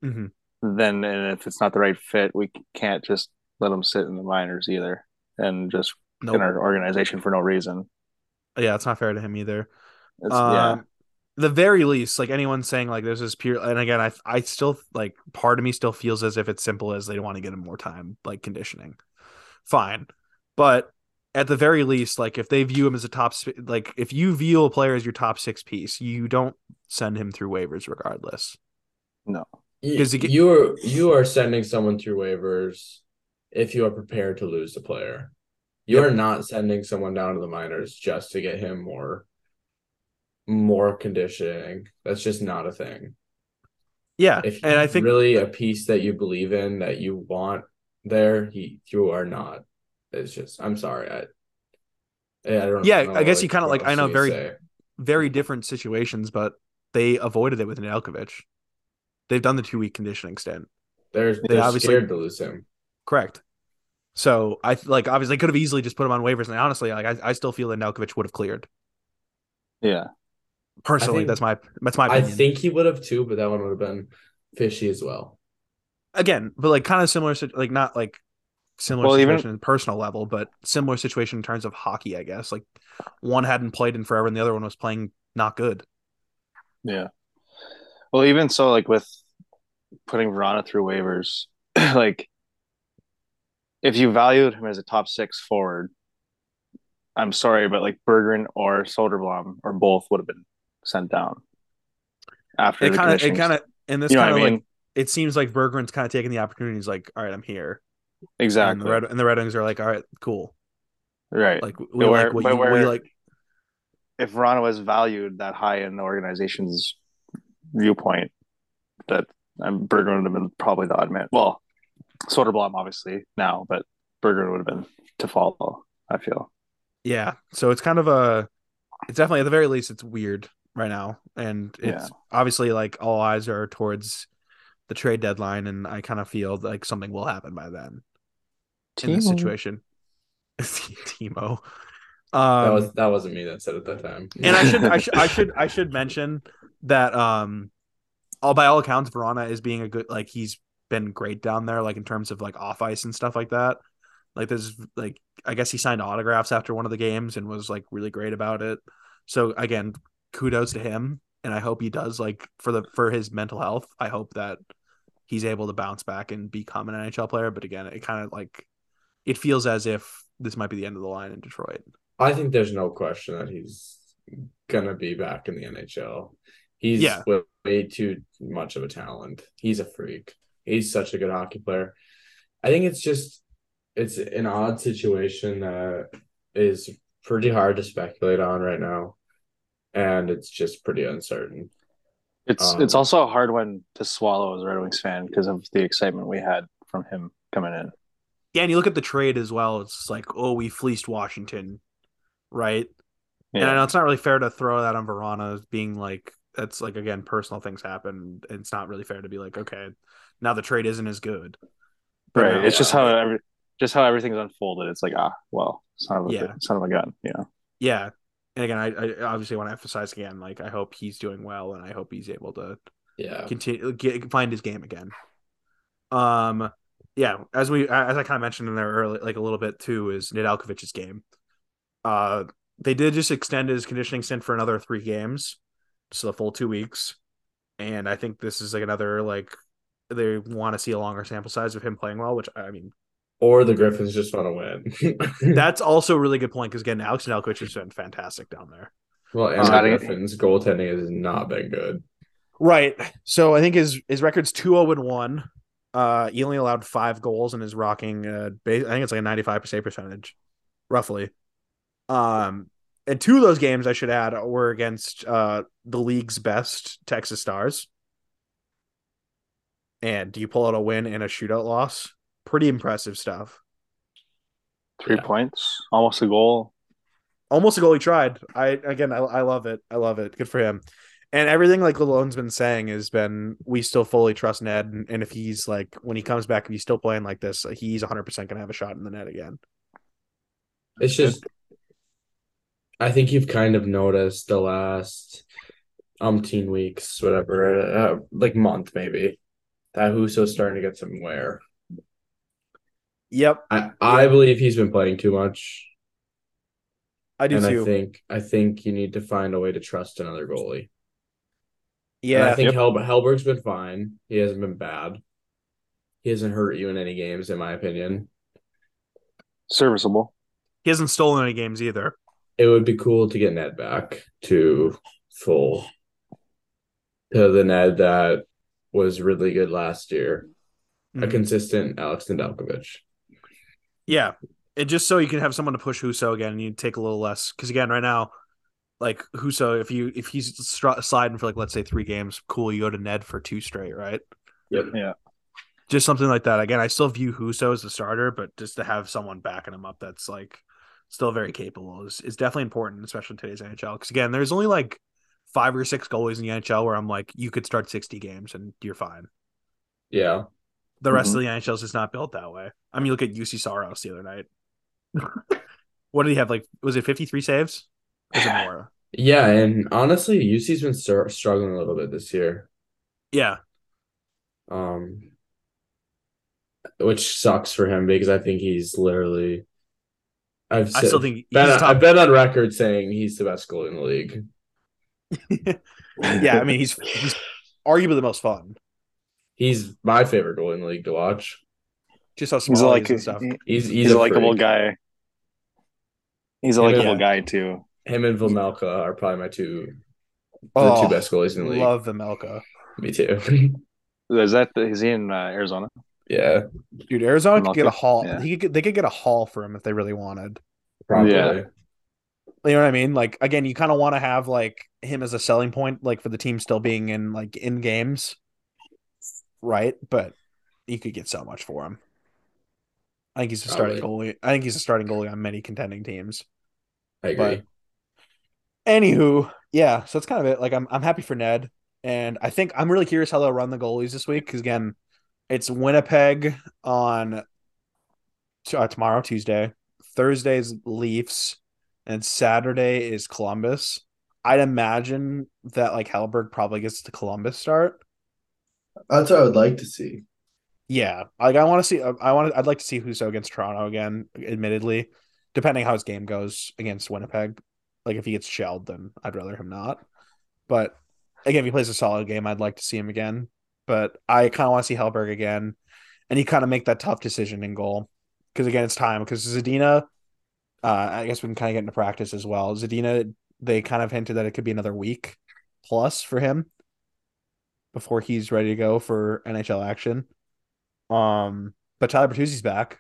Mhm. Then and if it's not the right fit, we can't just let them sit in the minors either and just nope. in our organization for no reason. yeah, it's not fair to him either. Um, yeah, the very least, like anyone saying like there's this is pure, and again, I I still like part of me still feels as if it's simple as they don't want to get him more time, like conditioning. Fine, but at the very least, like if they view him as a top, like if you view a player as your top six piece, you don't send him through waivers regardless. Y- 'Cause you get- you are you are sending someone through waivers if you are prepared to lose the player. You Yep. are not sending someone down to the minors just to get him more more conditioning. That's just not a thing. Yeah, If and I think really a piece that you believe in that you want there, he you are not. It's just I'm sorry. I yeah, I don't Yeah, know, I guess you kinda, like, I know very- say. very different situations, but they avoided it with Nedeljkovic. They've done the two week conditioning stint. they're they they're obviously- scared to lose him. Correct. So I like obviously could have easily just put him on waivers, and honestly, like I, I still feel that Nedeljkovic would have cleared. yeah. Personally, think- that's my that's my I think he would have too, but that one would have been fishy as well. again, but like kind of similar, sit- like not like similar Well, even- situation in personal level, but similar situation in terms of hockey, I guess. Like one hadn't played in forever, and the other one was playing not good. Yeah. Well, even so, like with putting Vrana through waivers, like if you valued him as a top six forward, I'm sorry, but like Berggren or Soderblom or both would have been sent down after It kind of, it kind of, and this you know kind of I mean? like it seems like Berggren's kind of taking the opportunity. He's like, all right, I'm here, and exactly the Red and the Red Wings are like, all right, cool. right. Like we where- like what you, we where- like. if Vrana was valued that high in the organization's viewpoint, that um, Berggren would have been probably the odd man. Well, Soderblom obviously now, but Berggren would have been to follow. I feel. Yeah, so it's kind of a, it's definitely at the very least it's weird right now, and it's obviously like all eyes are towards the trade deadline, and I kind of feel like something will happen by then in this situation. Timo, that um, was that wasn't me that said at that time. and I should I should I should I should mention that um, all by all accounts, Vrana is being a good like he's been great down there, like in terms of like off ice and stuff like that. Like there's like I guess he signed autographs after one of the games and was like really great about it. So again, kudos to him, and I hope he does like for the for his mental health. I hope that he's able to bounce back and become an NHL player. But again, it kind of like it feels as if this might be the end of the line in Detroit. I think there's no question that he's gonna be back in the NHL. He's Yeah. way, way too much of a talent. He's a freak. He's such a good hockey player. I think it's just it's an odd situation that is pretty hard to speculate on right now, and it's just pretty uncertain. It's Um, it's also a hard one to swallow as a Red Wings fan because of the excitement we had from him coming in. Yeah, and you look at the trade as well. It's like, oh, we fleeced Washington, right? And I know it's not really fair to throw that on Vrana as being like that's like again personal things happen. It's not really fair to be like, okay, now the trade isn't as good. But right. no, it's just uh, how every, just how everything's unfolded. It's like ah, well, son of a Yeah. son of a gun. You know. yeah. And again, I, I obviously want to emphasize again, like I hope he's doing well, and I hope he's able to Yeah, continue get, find his game again. Um, yeah, as we as I kind of mentioned in there early, like a little bit too, is Nedeljkovic's game. Uh, they did just extend his conditioning stint for another three games, so the full two weeks, and I think this is like another like they want to see a longer sample size of him playing well, which I mean or the Griffins just want to win. that's also a really good point because again, Alex Nedeljkovic has been fantastic down there. well, and He's the not a- Griffins' goaltending has not been good. Right. So I think his his record's two zero and one. Uh, he only allowed five goals and is rocking. Uh, I think it's like a ninety five percent percentage, roughly. Um, and two of those games I should add were against uh the league's best Texas Stars. And do you pull out a win and a shootout loss? Pretty impressive stuff. Three Yeah. points, almost a goal. almost a goal he tried. I again, I, I love it. I love it. Good for him. And everything like Lalonde's been saying has been we still fully trust Ned, and, and if he's like when he comes back, if he's still playing like this, he's 100 percent gonna have a shot in the net again. It's just, I think you've kind of noticed the last umpteen weeks, whatever, uh, like month maybe, that Husso's starting to get some wear. Yep, I, I believe he's been playing too much, I do and too. I think I think you need to find a way to trust another goalie. And yeah, I think Yep. Hel- Hellberg's been fine. He hasn't been bad. He hasn't hurt you in any games, in my opinion. Serviceable. he hasn't stolen any games either. It would be cool to get Ned back to full to the Ned that was really good last year. A Mhm. consistent Alex Nedeljkovic. Yeah, it just so you can have someone to push Husso again, and you take a little less because again, right now, like Husso, if you if he's str- sliding for like let's say three games, cool, you go to Ned for two straight, right? Yep. Yeah. Just something like that. Again, I still view Husso as the starter, but just to have someone backing him up that's like still very capable is is definitely important, especially in today's NHL. Because again, there's only like five or six goalies in the NHL where I'm like, you could start sixty games and you're fine. Yeah. The rest of the NHL is just not built that way. I mean, look at Juuse Saros the other night. what did he have? Like, was it 53 saves? Or Was it more? Yeah, and honestly, Juuse's been str- struggling a little bit this year. Yeah, Um which sucks for him because I think he's literally I've I still think he's been, top- I've been on record saying he's the best goalie in the league. yeah. I mean, he's he's arguably the most fun. He's my favorite goalie in the league to watch. Just how He's like he and stuff. He's he's, he's, a likable guy. He's a Yeah, likable yeah. guy too. Him and Vejmelka are probably my two the two best goalies in the league. Love Vejmelka. Me too. Is that is he in uh, Arizona? Yeah, Dude, Arizona could get a Melka? haul. Yeah. He could get, they could get a haul for him if they really wanted. probably. Yeah. You know what I mean? Like again, you kind of want to have like him as a selling point, like for the team still being in like in games, right? But you could get so much for him. I think he's a starting goalie. I think he's a starting goalie on many contending teams. I agree. But anywho, yeah, so that's kind of it. Like I'm I'm happy for Ned. And I think I'm really curious how they'll run the goalies this week because again, it's Winnipeg on uh, tomorrow, Tuesday. Thursday's Leafs, and Saturday is Columbus. I'd imagine that like Hellberg probably gets the Columbus start. That's what I would like to see. Yeah, like I want to see. I want. I'd like to see Husso against Toronto again. Admittedly, depending how his game goes against Winnipeg. Like if he gets shelled, then I'd rather him not. But again, if he plays a solid game, I'd like to see him again. But I kind of want to see Hellberg again, and he kind of make that tough decision in goal because again, it's time. Because Zadina, uh, I guess we can kind of get into practice as well. Zadina, they kind of hinted that it could be another week plus for him before he's ready to go for NHL action. Um, but Tyler Bertuzzi's back.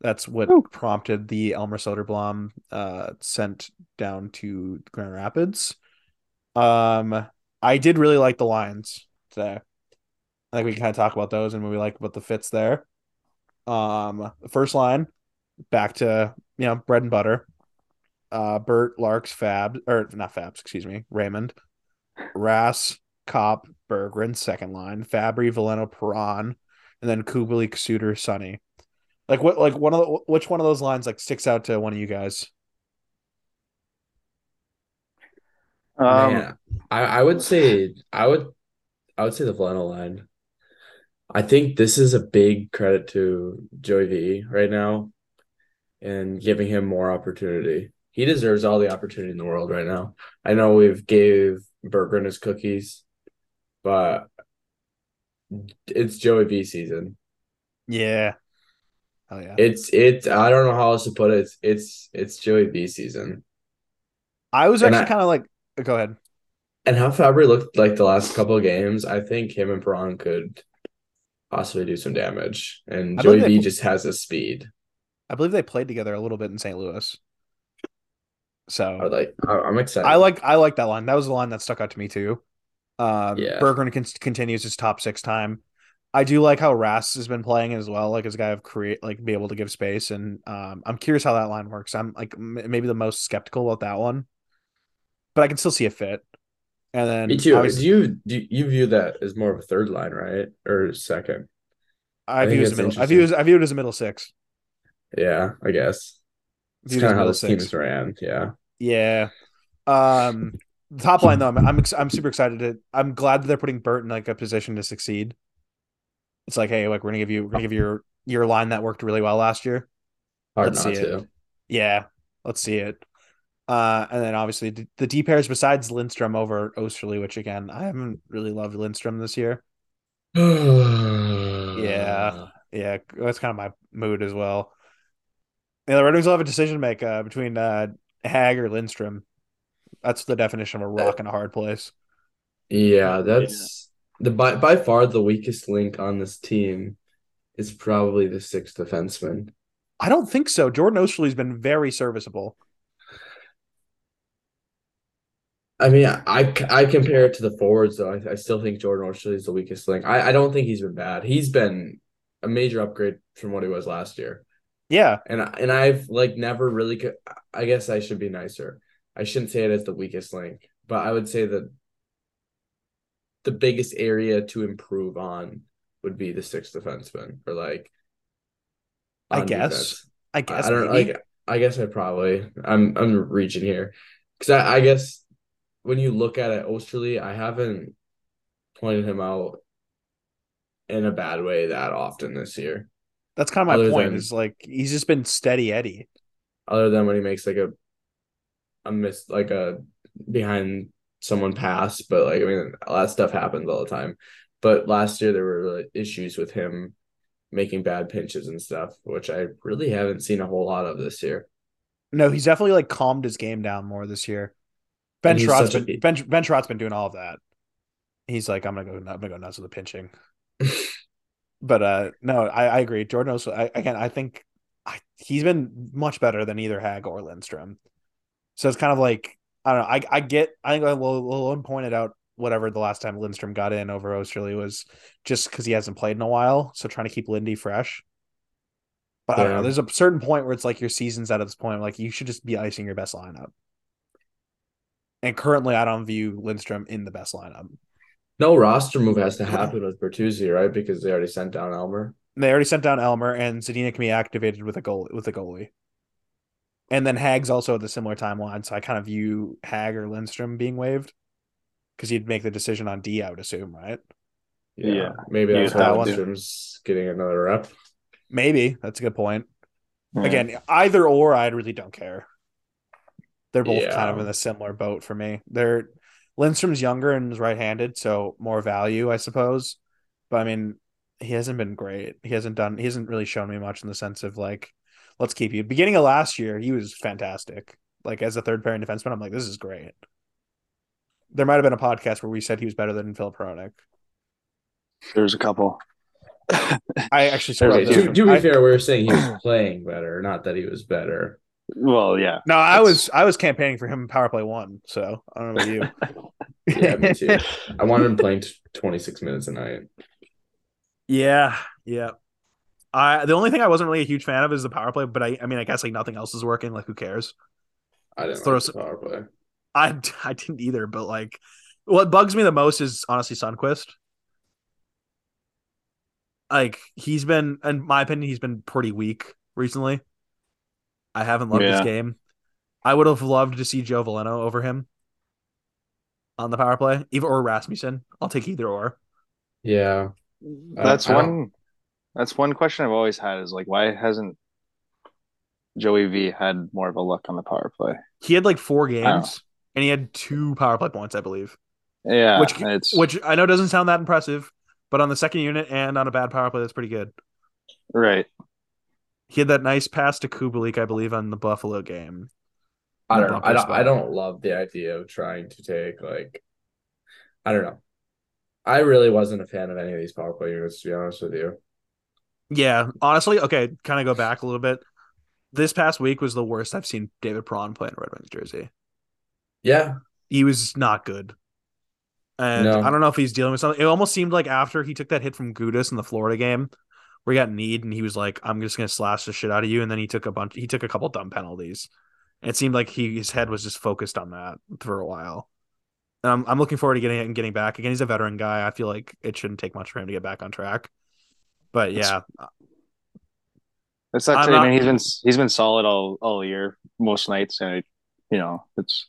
That's what Woo. prompted the Elmer Soderblom uh sent down to Grand Rapids. Um, I did really like the lines today. I think we can kind of talk about those and what we like about the fits there. Um, first line, back to you know bread and butter. Uh, Bert, Larks, Fab, or not Fabs, excuse me, Raymond, Rass, Copp, Berggren, second line, Fabbri, Veleno, Perron, and then Kubalik, Suter, Sunny. Like what? Like one of the, which one of those lines like sticks out to one of you guys? Um, Man, I, I would say I would I would say the Veleno line. I think this is a big credit to Joey V right now and giving him more opportunity. He deserves all the opportunity in the world right now. I know we've gave Berggren his cookies, but it's Joey V season. Yeah. Oh yeah. It's it's I don't know how else to put it. It's it's it's Joey V season. I was actually kind of like, go ahead. And how Fabbri looked like the last couple of games, I think him and Perron could possibly do some damage. And Joey V just has a speed. I believe they played together a little bit in St. Louis. So I like. I'm excited. I like I like that line. That was the line that stuck out to me too. Um, Yeah. Berggren con- continues his top six time. I do like how Rass has been playing as well, like as a guy of create, like be able to give space, and um, I'm curious how that line works. I'm like m- maybe the most skeptical about that one, but I can still see a fit. And then Me too. obviously- Do you do you view that as more of a third line, right, or second? I I view it as a middle. I view as, I view it as a middle six. Yeah, I guess it's kind of how middle this team is ran. Yeah, Yeah. Um, the top line though, I'm I'm, ex- I'm super excited to. I'm glad that they're putting Bert in like a position to succeed. It's like, hey, like we're gonna give you, we're gonna give you your your line that worked really well last year. hard Let's not see to. it. Yeah, let's see it. Uh, and then obviously the, the D pairs besides Lindstrom over Oesterle, which again I haven't really loved Lindstrom this year. Yeah, yeah, that's kind of my mood as well. Yeah, the Red Wings will have a decision to make uh, between uh, Hag or Lindstrom. That's the definition of a rock in a hard place. Yeah, that's the by by far the weakest link on this team is probably the sixth defenseman. I don't think so. Jordan Oesterle's been very serviceable. I mean, I, I compare it to the forwards though. I, I still think Jordan Oshie is the weakest link. I, I don't think he's been bad. He's been a major upgrade from what he was last year. Yeah, And I- and I've like never really. co- I guess I should be nicer. I shouldn't say it as the weakest link, but I would say that the biggest area to improve on would be the sixth defenseman or like. I guess. defense. I I, guess I don't maybe. like. I guess I probably. I'm I'm reaching here because I, I guess when you look at it, Oesterle, I haven't pointed him out in a bad way that often this year. That's kind of my other point. than- is like he's just been steady Eddie. other than when he makes like a a miss like a behind someone pass but like i mean all that stuff happens all the time but last year there were like, issues with him making bad pinches and stuff which i really haven't seen a whole lot of this year No, he's definitely like calmed his game down more this year. Ben Chiarot's such a- been Ben, ben Chiarot's been doing all of that. He's like, I'm gonna go, I'm gonna go nuts with the pinching. but uh, no, I, I agree. Jordan also, I, again, I think I, he's been much better than either Hag or Lindstrom. So it's kind of like I don't know. I I get. I think Malone pointed out whatever the last time Lindstrom got in over Oesterle was just because he hasn't played in a while. So trying to keep Lindy fresh. But I don't know. There's a certain point where it's like your season's out at this point. Like you should just be icing your best lineup. And currently, I don't view Lindstrom in the best lineup. no roster move has to happen with Bertuzzi, right? Because they already sent down Elmer. They already sent down Elmer, and Zadina can be activated with a goal with a goalie. And then Hag's also at the similar timeline, so I kind of view Hag or Lindstrom being waived because you'd make the decision on D, I would assume, right? Yeah. maybe Yeah, that's that why one. Lindstrom's getting another rep. Maybe that's a good point. Yeah. Again, either or, I really don't care. They're both kind of in a similar boat for me. They're Lindstrom's younger and is right-handed, so more value, I suppose. But I mean, he hasn't been great. He hasn't done. He hasn't really shown me much in the sense of like, let's keep you. Beginning of last year, he was fantastic. Like as a third pairing defenseman, I'm like, this is great. There might have been a podcast where we said he was better than Filip Hronek. There's a couple. I actually There's scrubbed a- To, to be I- fair, we were saying he was playing better, not that he was better. Well, yeah. No, I It's- was I was campaigning for him in Power Play One. So I don't know about you. Yeah, me too. I wanted him playing t- 26 minutes a night. Yeah, yeah. I the only thing I wasn't really a huge fan of is the power play, but I I mean I guess like nothing else is working. Like who cares? I didn't Throw like some- the power play. I I didn't either, but like what bugs me the most is honestly Sundqvist. Like he's been, in my opinion, he's been pretty weak recently. I haven't loved his game. I would have loved to see Joe Veleno over him on the power play, either or Rasmussen. I'll take either or. Yeah. That's I one. That's one question I've always had is like, why hasn't Joey V had more of a look on the power play? He had like four games, and he had two power play points, I believe. Yeah, Which- it's which I know doesn't sound that impressive, but on the second unit and on a bad power play, that's pretty good. right. He had that nice pass to Kubalik, I believe, on the Buffalo game. I don't know. I don't spot. I don't love the idea of trying to take like I don't know. I really wasn't a fan of any of these power play units to be honest with you. Yeah, honestly, okay, kind of go back a little bit. This past week was the worst I've seen David Perron play in a Red Wings jersey. Yeah. He was not good. And No. I don't know if he's dealing with something. It almost seemed like after he took that hit from Gudas in the Florida game, where he got kneed, and he was like, "I'm just gonna slash the shit out of you," and then he took a bunch. He took a couple dumb penalties. And it seemed like he his head was just focused on that for a while. And I'm I'm looking forward to getting it and getting back again. He's a veteran guy. I feel like it shouldn't take much for him to get back on track. But yeah, It's not. I mean, he's been he's been solid all all year, most nights, and it, you know, it's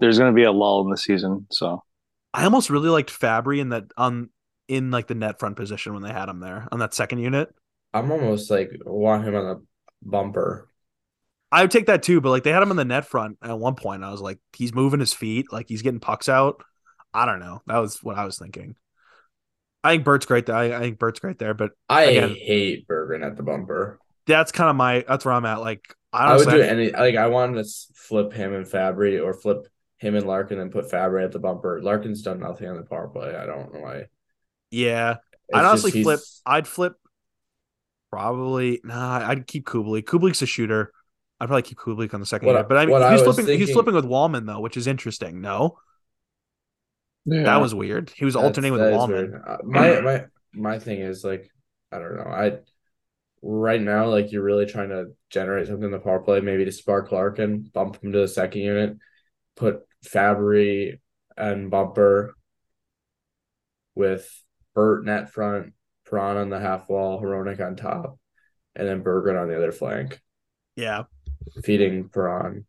there's going to be a lull in the season. So I almost really liked Fabbri in that on in like the net front position when they had him there on that second unit. I'm almost like want him on the bumper. I would take that too, but like they had him in the net front at one point. I was like, he's moving his feet, like he's getting pucks out. I don't know. That was what I was thinking. I think Bert's great there. I, I think Bert's great there, but I Again- hate Berggren at the bumper. that's kind of my that's where I'm at. Like I I don't would do any like I wanted to flip him and Fabbri or flip him and Larkin and put Fabbri at the bumper. Larkin's done nothing on the power play. I don't know why. Yeah, It's I'd honestly flip. I'd flip. Probably nah. I'd keep Kubalik. Kubalik's a shooter. I'd probably keep Kubalik on the second unit. But I mean, I he's was flipping. He's flipping with Walman though, which is interesting. No, yeah, that was weird. He was That's- alternating with Walman. Uh, my my my thing is like I don't know. I right now like you're really trying to generate something in the power play, maybe to spark Larkin, bump him to the second unit, put Fabbri and Bumper with Bert net front, Perron on the half wall, Hronek on top, and then Berggren on the other flank, Yeah, feeding Perron.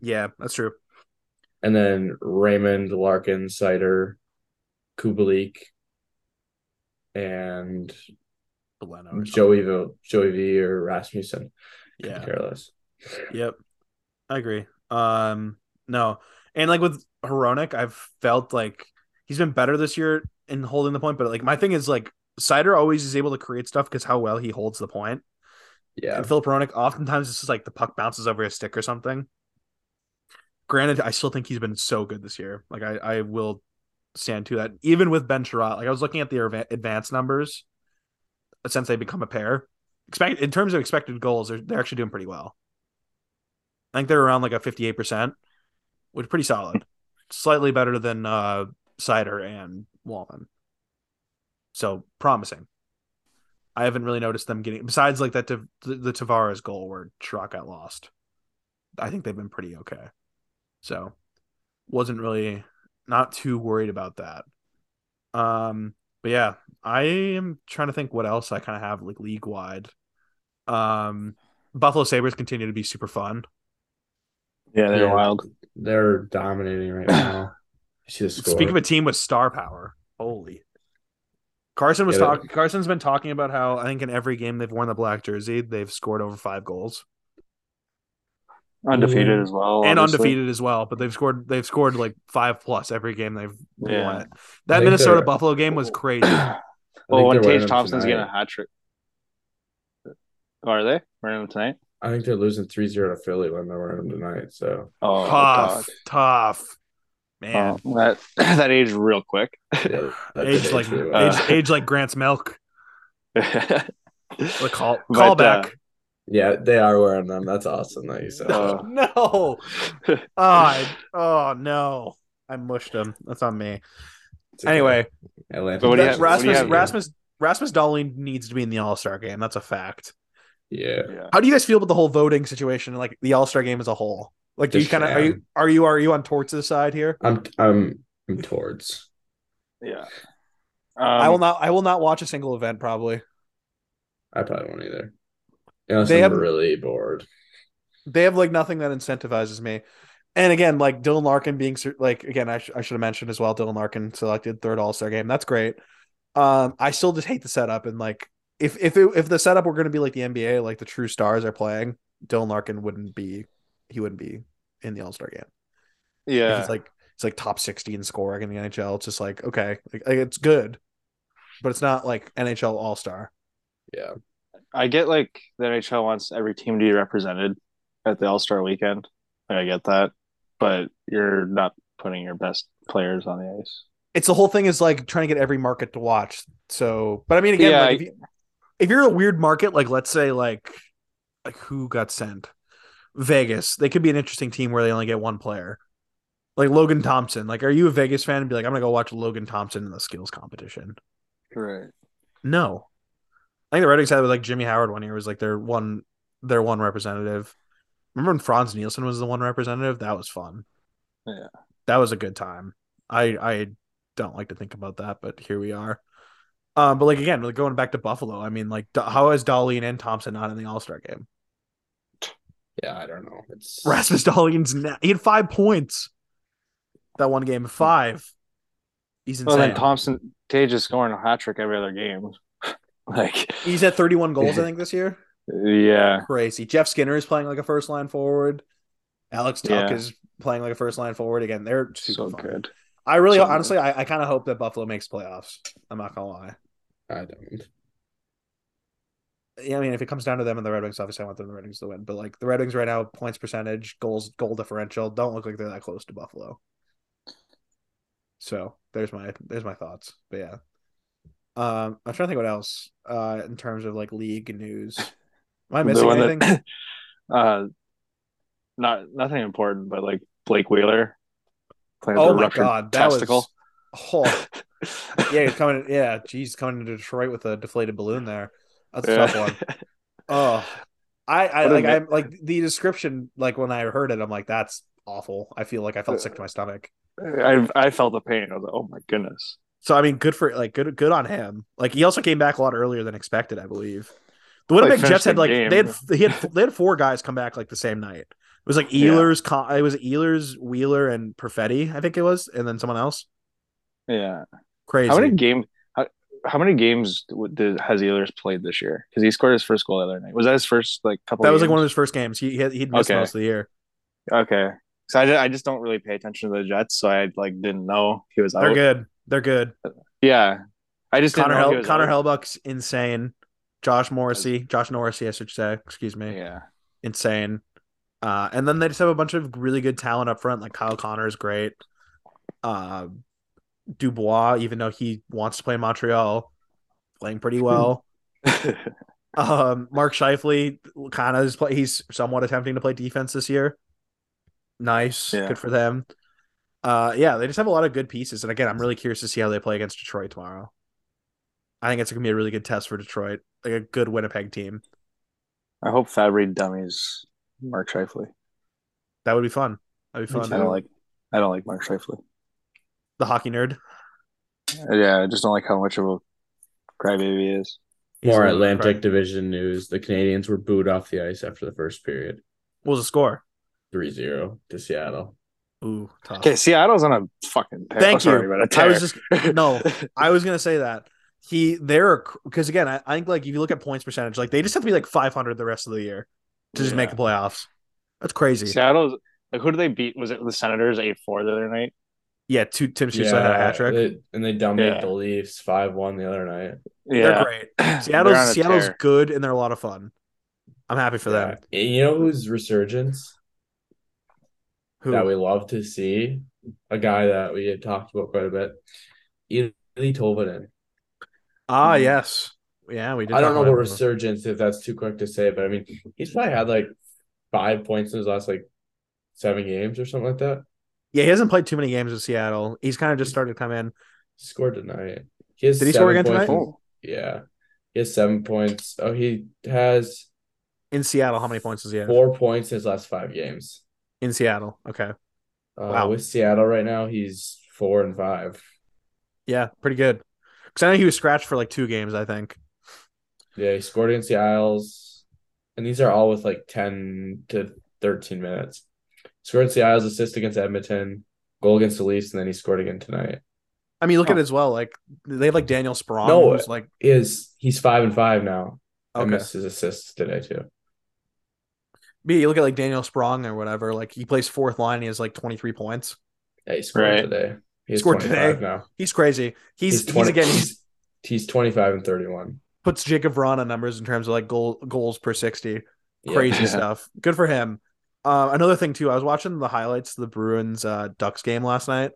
yeah, that's true. And then Raymond, Larkin, Seider, Kubalik, and. Joey V, Joey V or Rasmussen. Yeah. care less. Yep. I agree. Um no. And like with Hronek, I've felt like he's been better this year in holding the point, but like my thing is like Seider always is able to create stuff because how well he holds the point. Yeah, And Filip Hronek, oftentimes it's just like the puck bounces over his stick or something. Granted, I still think he's been so good this year. Like I, I will stand to that. Even with Ben Chiarot, like I was looking at the adva- advanced numbers since they become a pair. Expect in terms of expected goals, they're they're actually doing pretty well. I think they're around like a fifty eight percent, which is pretty solid. Slightly better than uh Seider and Walman. So promising. I haven't really noticed them getting besides like that the, the Tavares goal where Chiarot got lost. I think they've been pretty okay. So wasn't really not too worried about that. Um but yeah, I am trying to think what else I kind of have like league wide. Um Buffalo Sabres continue to be super fun. yeah, they're Yeah. wild. they're dominating right now. Speak of a team with star power. Holy. Carson was Yeah, talking Carson's been talking about how I think in every game they've worn the black jersey, they've scored over five goals. Undefeated mm. as well, and obviously. undefeated as well. But they've scored they've scored like five plus every game they've Yeah. won it. That Minnesota Buffalo game was crazy. I well, when Tage them Thompson's getting a hat trick, oh, are they running them tonight? I think they're losing 3-0 to Philly when they're wearing them tonight. So Oh, tough, tough, man. Oh, that that aged real quick. yeah, that age like age really well. age, age like Grant's milk. The call But, call uh, back. yeah, they are wearing them. That's awesome that you said. Uh, no. Oh, I, oh no. I mushed him. That's on me. It's. Anyway, Atlanta. But what do you that have- what do you Rasmus have- Rasmus Rasmus Dahlin needs to be in the All Star game. That's a fact. Yeah. yeah. How do you guys feel about the whole voting situation, like the All Star game as a whole? Like, do you kind of are you are you are you on Torts' side here? I'm I'm I'm towards. Yeah. Um, I will not. I will not watch a single event. Probably. I probably won't either. Unless They I'm have- really bored. They have like nothing that incentivizes me. And again, like Dylan Larkin being like again, I, sh- I should have mentioned as well. Dylan Larkin selected third All Star game. That's great. Um, I still just hate the setup and like if if it, if the setup were going to be like the NBA, like the true stars are playing, Dylan Larkin wouldn't be he wouldn't be in the All Star game. If Yeah. It's like it's like top sixty in scoring in the NHL. It's just like okay, like, like, it's good, but it's not like NHL All Star. Yeah. I get like the NHL wants every team to be represented at the All Star weekend. Like, I get that, but you're not putting your best players on the ice. it's the whole thing is like trying to get every market to watch. So, but I mean, again, Yeah, like if, you, if you're a weird market, like let's say like like who got sent, Vegas, they could be an interesting team where they only get one player. Like Logan Thompson. Like, are you a Vegas fan and be like, I'm gonna go watch Logan Thompson in the skills competition? Right. No. I think the Red Wings had like Jimmy Howard one year was like their one their one representative. Remember when Frans Nielsen was the one representative? That was fun. Yeah. That was a good time. I I don't like to think about that, but here we are. Um, but like again, like going back to Buffalo, I mean, like how is Dahlin and Thompson not in the All Star game? Yeah, I don't know. It's Rasmus Dahlin's na- he had five points that one game. Five. He's Well, insane. then Thompson Tage is scoring a hat trick every other game. like, He's at 31 goals, I think, this year. yeah, Crazy. Jeff Skinner is playing like a first line forward. Alex Tuch Yeah. is playing like a first line forward. Again, they're super so fun. good. I really, So good. honestly, I, I kind of hope that Buffalo makes playoffs. I'm not gonna lie. I don't. Yeah, I mean, if it comes down to them and the Red Wings, obviously I want them the Red Wings to win. But like the Red Wings right now, points percentage, goals, goal differential, don't look like they're that close to Buffalo. So there's my there's my thoughts. But yeah, um, I'm trying to think what else uh in terms of like league news. Am I missing anything? that- uh, not nothing important, but like Blake Wheeler playing oh my god, that testicle. was oh yeah, he's coming. Yeah, geez, coming to Detroit with a deflated balloon there. That's a Yeah. tough one. Oh, I, I What like I'm like the description. Like when I heard it, I'm like, that's awful. I feel like I felt sick to my stomach. I I felt the pain. I was like, oh my goodness. So I mean, good for like good good on him. Like he also came back a lot earlier than expected, I believe. The Winnipeg finished Jets had like game. they had he had they had four guys come back like the same night. It was like Yeah. Ehlers, Con- it was Ehlers, Wheeler, and Perfetti, I think it was, and then someone else. Yeah. Crazy. How many game? How, many games did has Ehlers played this year? Because he scored his first goal the other night. Was that his first like couple? that was like one of his first games. He he he'd missed Okay. most of the year. Okay. So I, I just don't really pay attention to the Jets, so I like didn't know he was out. They're good. They're good. Yeah, I just Connor didn't know Hel- Connor out. Hellebuyck's insane. Josh Morrissey, Josh Norrisy, I should say. Excuse me. Yeah, Insane. Uh, and then they just have a bunch of really good talent up front. Like Kyle Connor is great. Uh, Dubois, even though he wants to play Montreal, playing pretty well. um, Mark Scheifele kind of is play. He's somewhat attempting to play defense this year. Nice, Yeah. good for them. Uh, yeah, they just have a lot of good pieces. And again, I'm really curious to see how they play against Detroit tomorrow. I think it's gonna be a really good test for Detroit, like a good Winnipeg team. I hope Fabry dummies Mark Scheifele. That would be fun. That'd be fun. I don't like. I don't like Mark Scheifele. The hockey nerd. Yeah, I just don't like how much of a crybaby he is. More Atlantic crack. Division news. The Canadiens were booed off the ice after the first period. What was the score? 3-0 to Seattle. Ooh, tough. Okay, Seattle's on a fucking. Tear. Thank oh, sorry, you. About a. I was just no. I was gonna say that he they're because again I, I think like if you look at points percentage like they just have to be like 500 the rest of the year to just make the playoffs. That's crazy. Seattle's like who do they beat? Was it the Senators eight four the other night? Yeah, two Tim Stützle had a hat trick. they- and they dominated Yeah. the Leafs 5-1 the other night. They're Yeah, great. They're on Seattle's Seattle's tear. good and they're a lot of fun. I'm happy for them. Yeah. And You know who's resurgence Who? that we love to see? A guy that we had talked about quite a bit. Eeli Tolvanen. ah, yes. Yeah, we did. I don't know about him. resurgence if that's too quick to say, but I mean, he's probably had like five points in his last like seven games or something like that. Yeah, he hasn't played too many games with Seattle. He's kind of just started to come in. He scored tonight. He has Did he score again tonight? Yeah. He has seven points. Oh, he has In Seattle, how many points does he have? four points in his last five games. In Seattle. Okay. Uh, Wow. With Seattle right now, he's four and five. Yeah, pretty good. Because I know he was scratched for like two games, I think. Yeah, he scored against the Isles, and these are all with like ten to thirteen minutes. Scored against the Isles, assist against Edmonton, goal against the Leafs, and then he scored again tonight. I mean, look Huh. at it as well. Like they have like Daniel Sprong, No, who's like Is he's five and five now? I okay. missed his assists today too. But you look at like Daniel Sprong or whatever. Like he plays fourth line. And He has like twenty three points. Yeah, he scored Right. today. He has Scored today? now. He's crazy. He's He's he's, again he's, he's he's twenty five and thirty one. puts Jakub Vrana numbers in terms of like goal goals per sixty. Crazy Yeah. stuff. Good for him. Uh, another thing too, I was watching the highlights of the Bruins uh, Ducks game last night.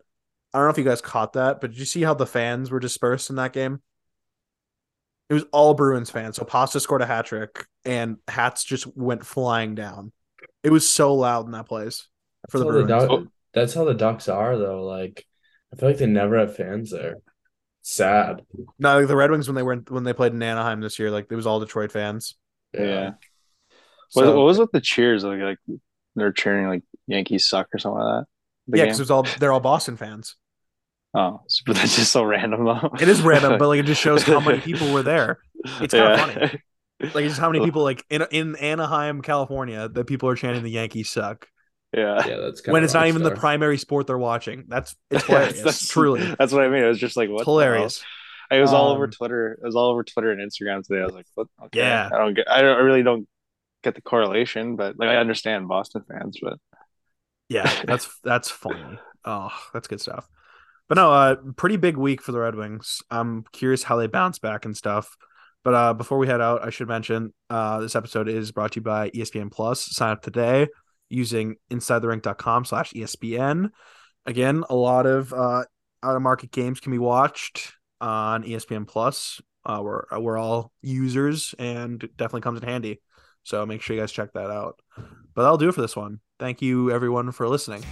I don't know if you guys caught that, but did you see how the fans were dispersed in that game? It was all Bruins fans. So Pasta scored a hat trick, and hats just went flying down. It was so loud in that place for the That's how Bruins. Duck- that's how the Ducks are though. Like I feel like they never have fans there. Sad. No, like the Red Wings when they were when they played in Anaheim this year, like it was all Detroit fans. Yeah. What, So, what was with the cheers? Like, like they're cheering like Yankees suck or something like that. Yeah, because it's all they're all Boston fans. oh, but that's just so random though. It is random, but like it just shows how many people were there. It's kind of funny. Like just how many people like in in Anaheim, California, that people are chanting the Yankees suck Yeah. Yeah, that's kind when of it's not even the primary sport they're watching. That's it's Yeah, hilarious. truly, That's what I mean. It was just like what it's the hell? hilarious. It was all over Um, Twitter. It was all over Twitter and Instagram today. I was like, what? Okay. Yeah. I don't get. I, don't, I really don't get the correlation, but like I understand Boston fans, but Yeah, that's that's funny. Oh, that's good stuff. But no, uh, pretty big week for the Red Wings. I'm curious how they bounce back and stuff. But uh, before we head out, I should mention uh, this episode is brought to you by ESPN Plus. Sign up today using InsideTheRink.com slash ESPN. Again, a lot of uh, out of market games can be watched on ESPN Plus. Uh, we're we're all users and definitely comes in handy. So make sure you guys check that out. But that'll do it for this one. Thank you everyone for listening.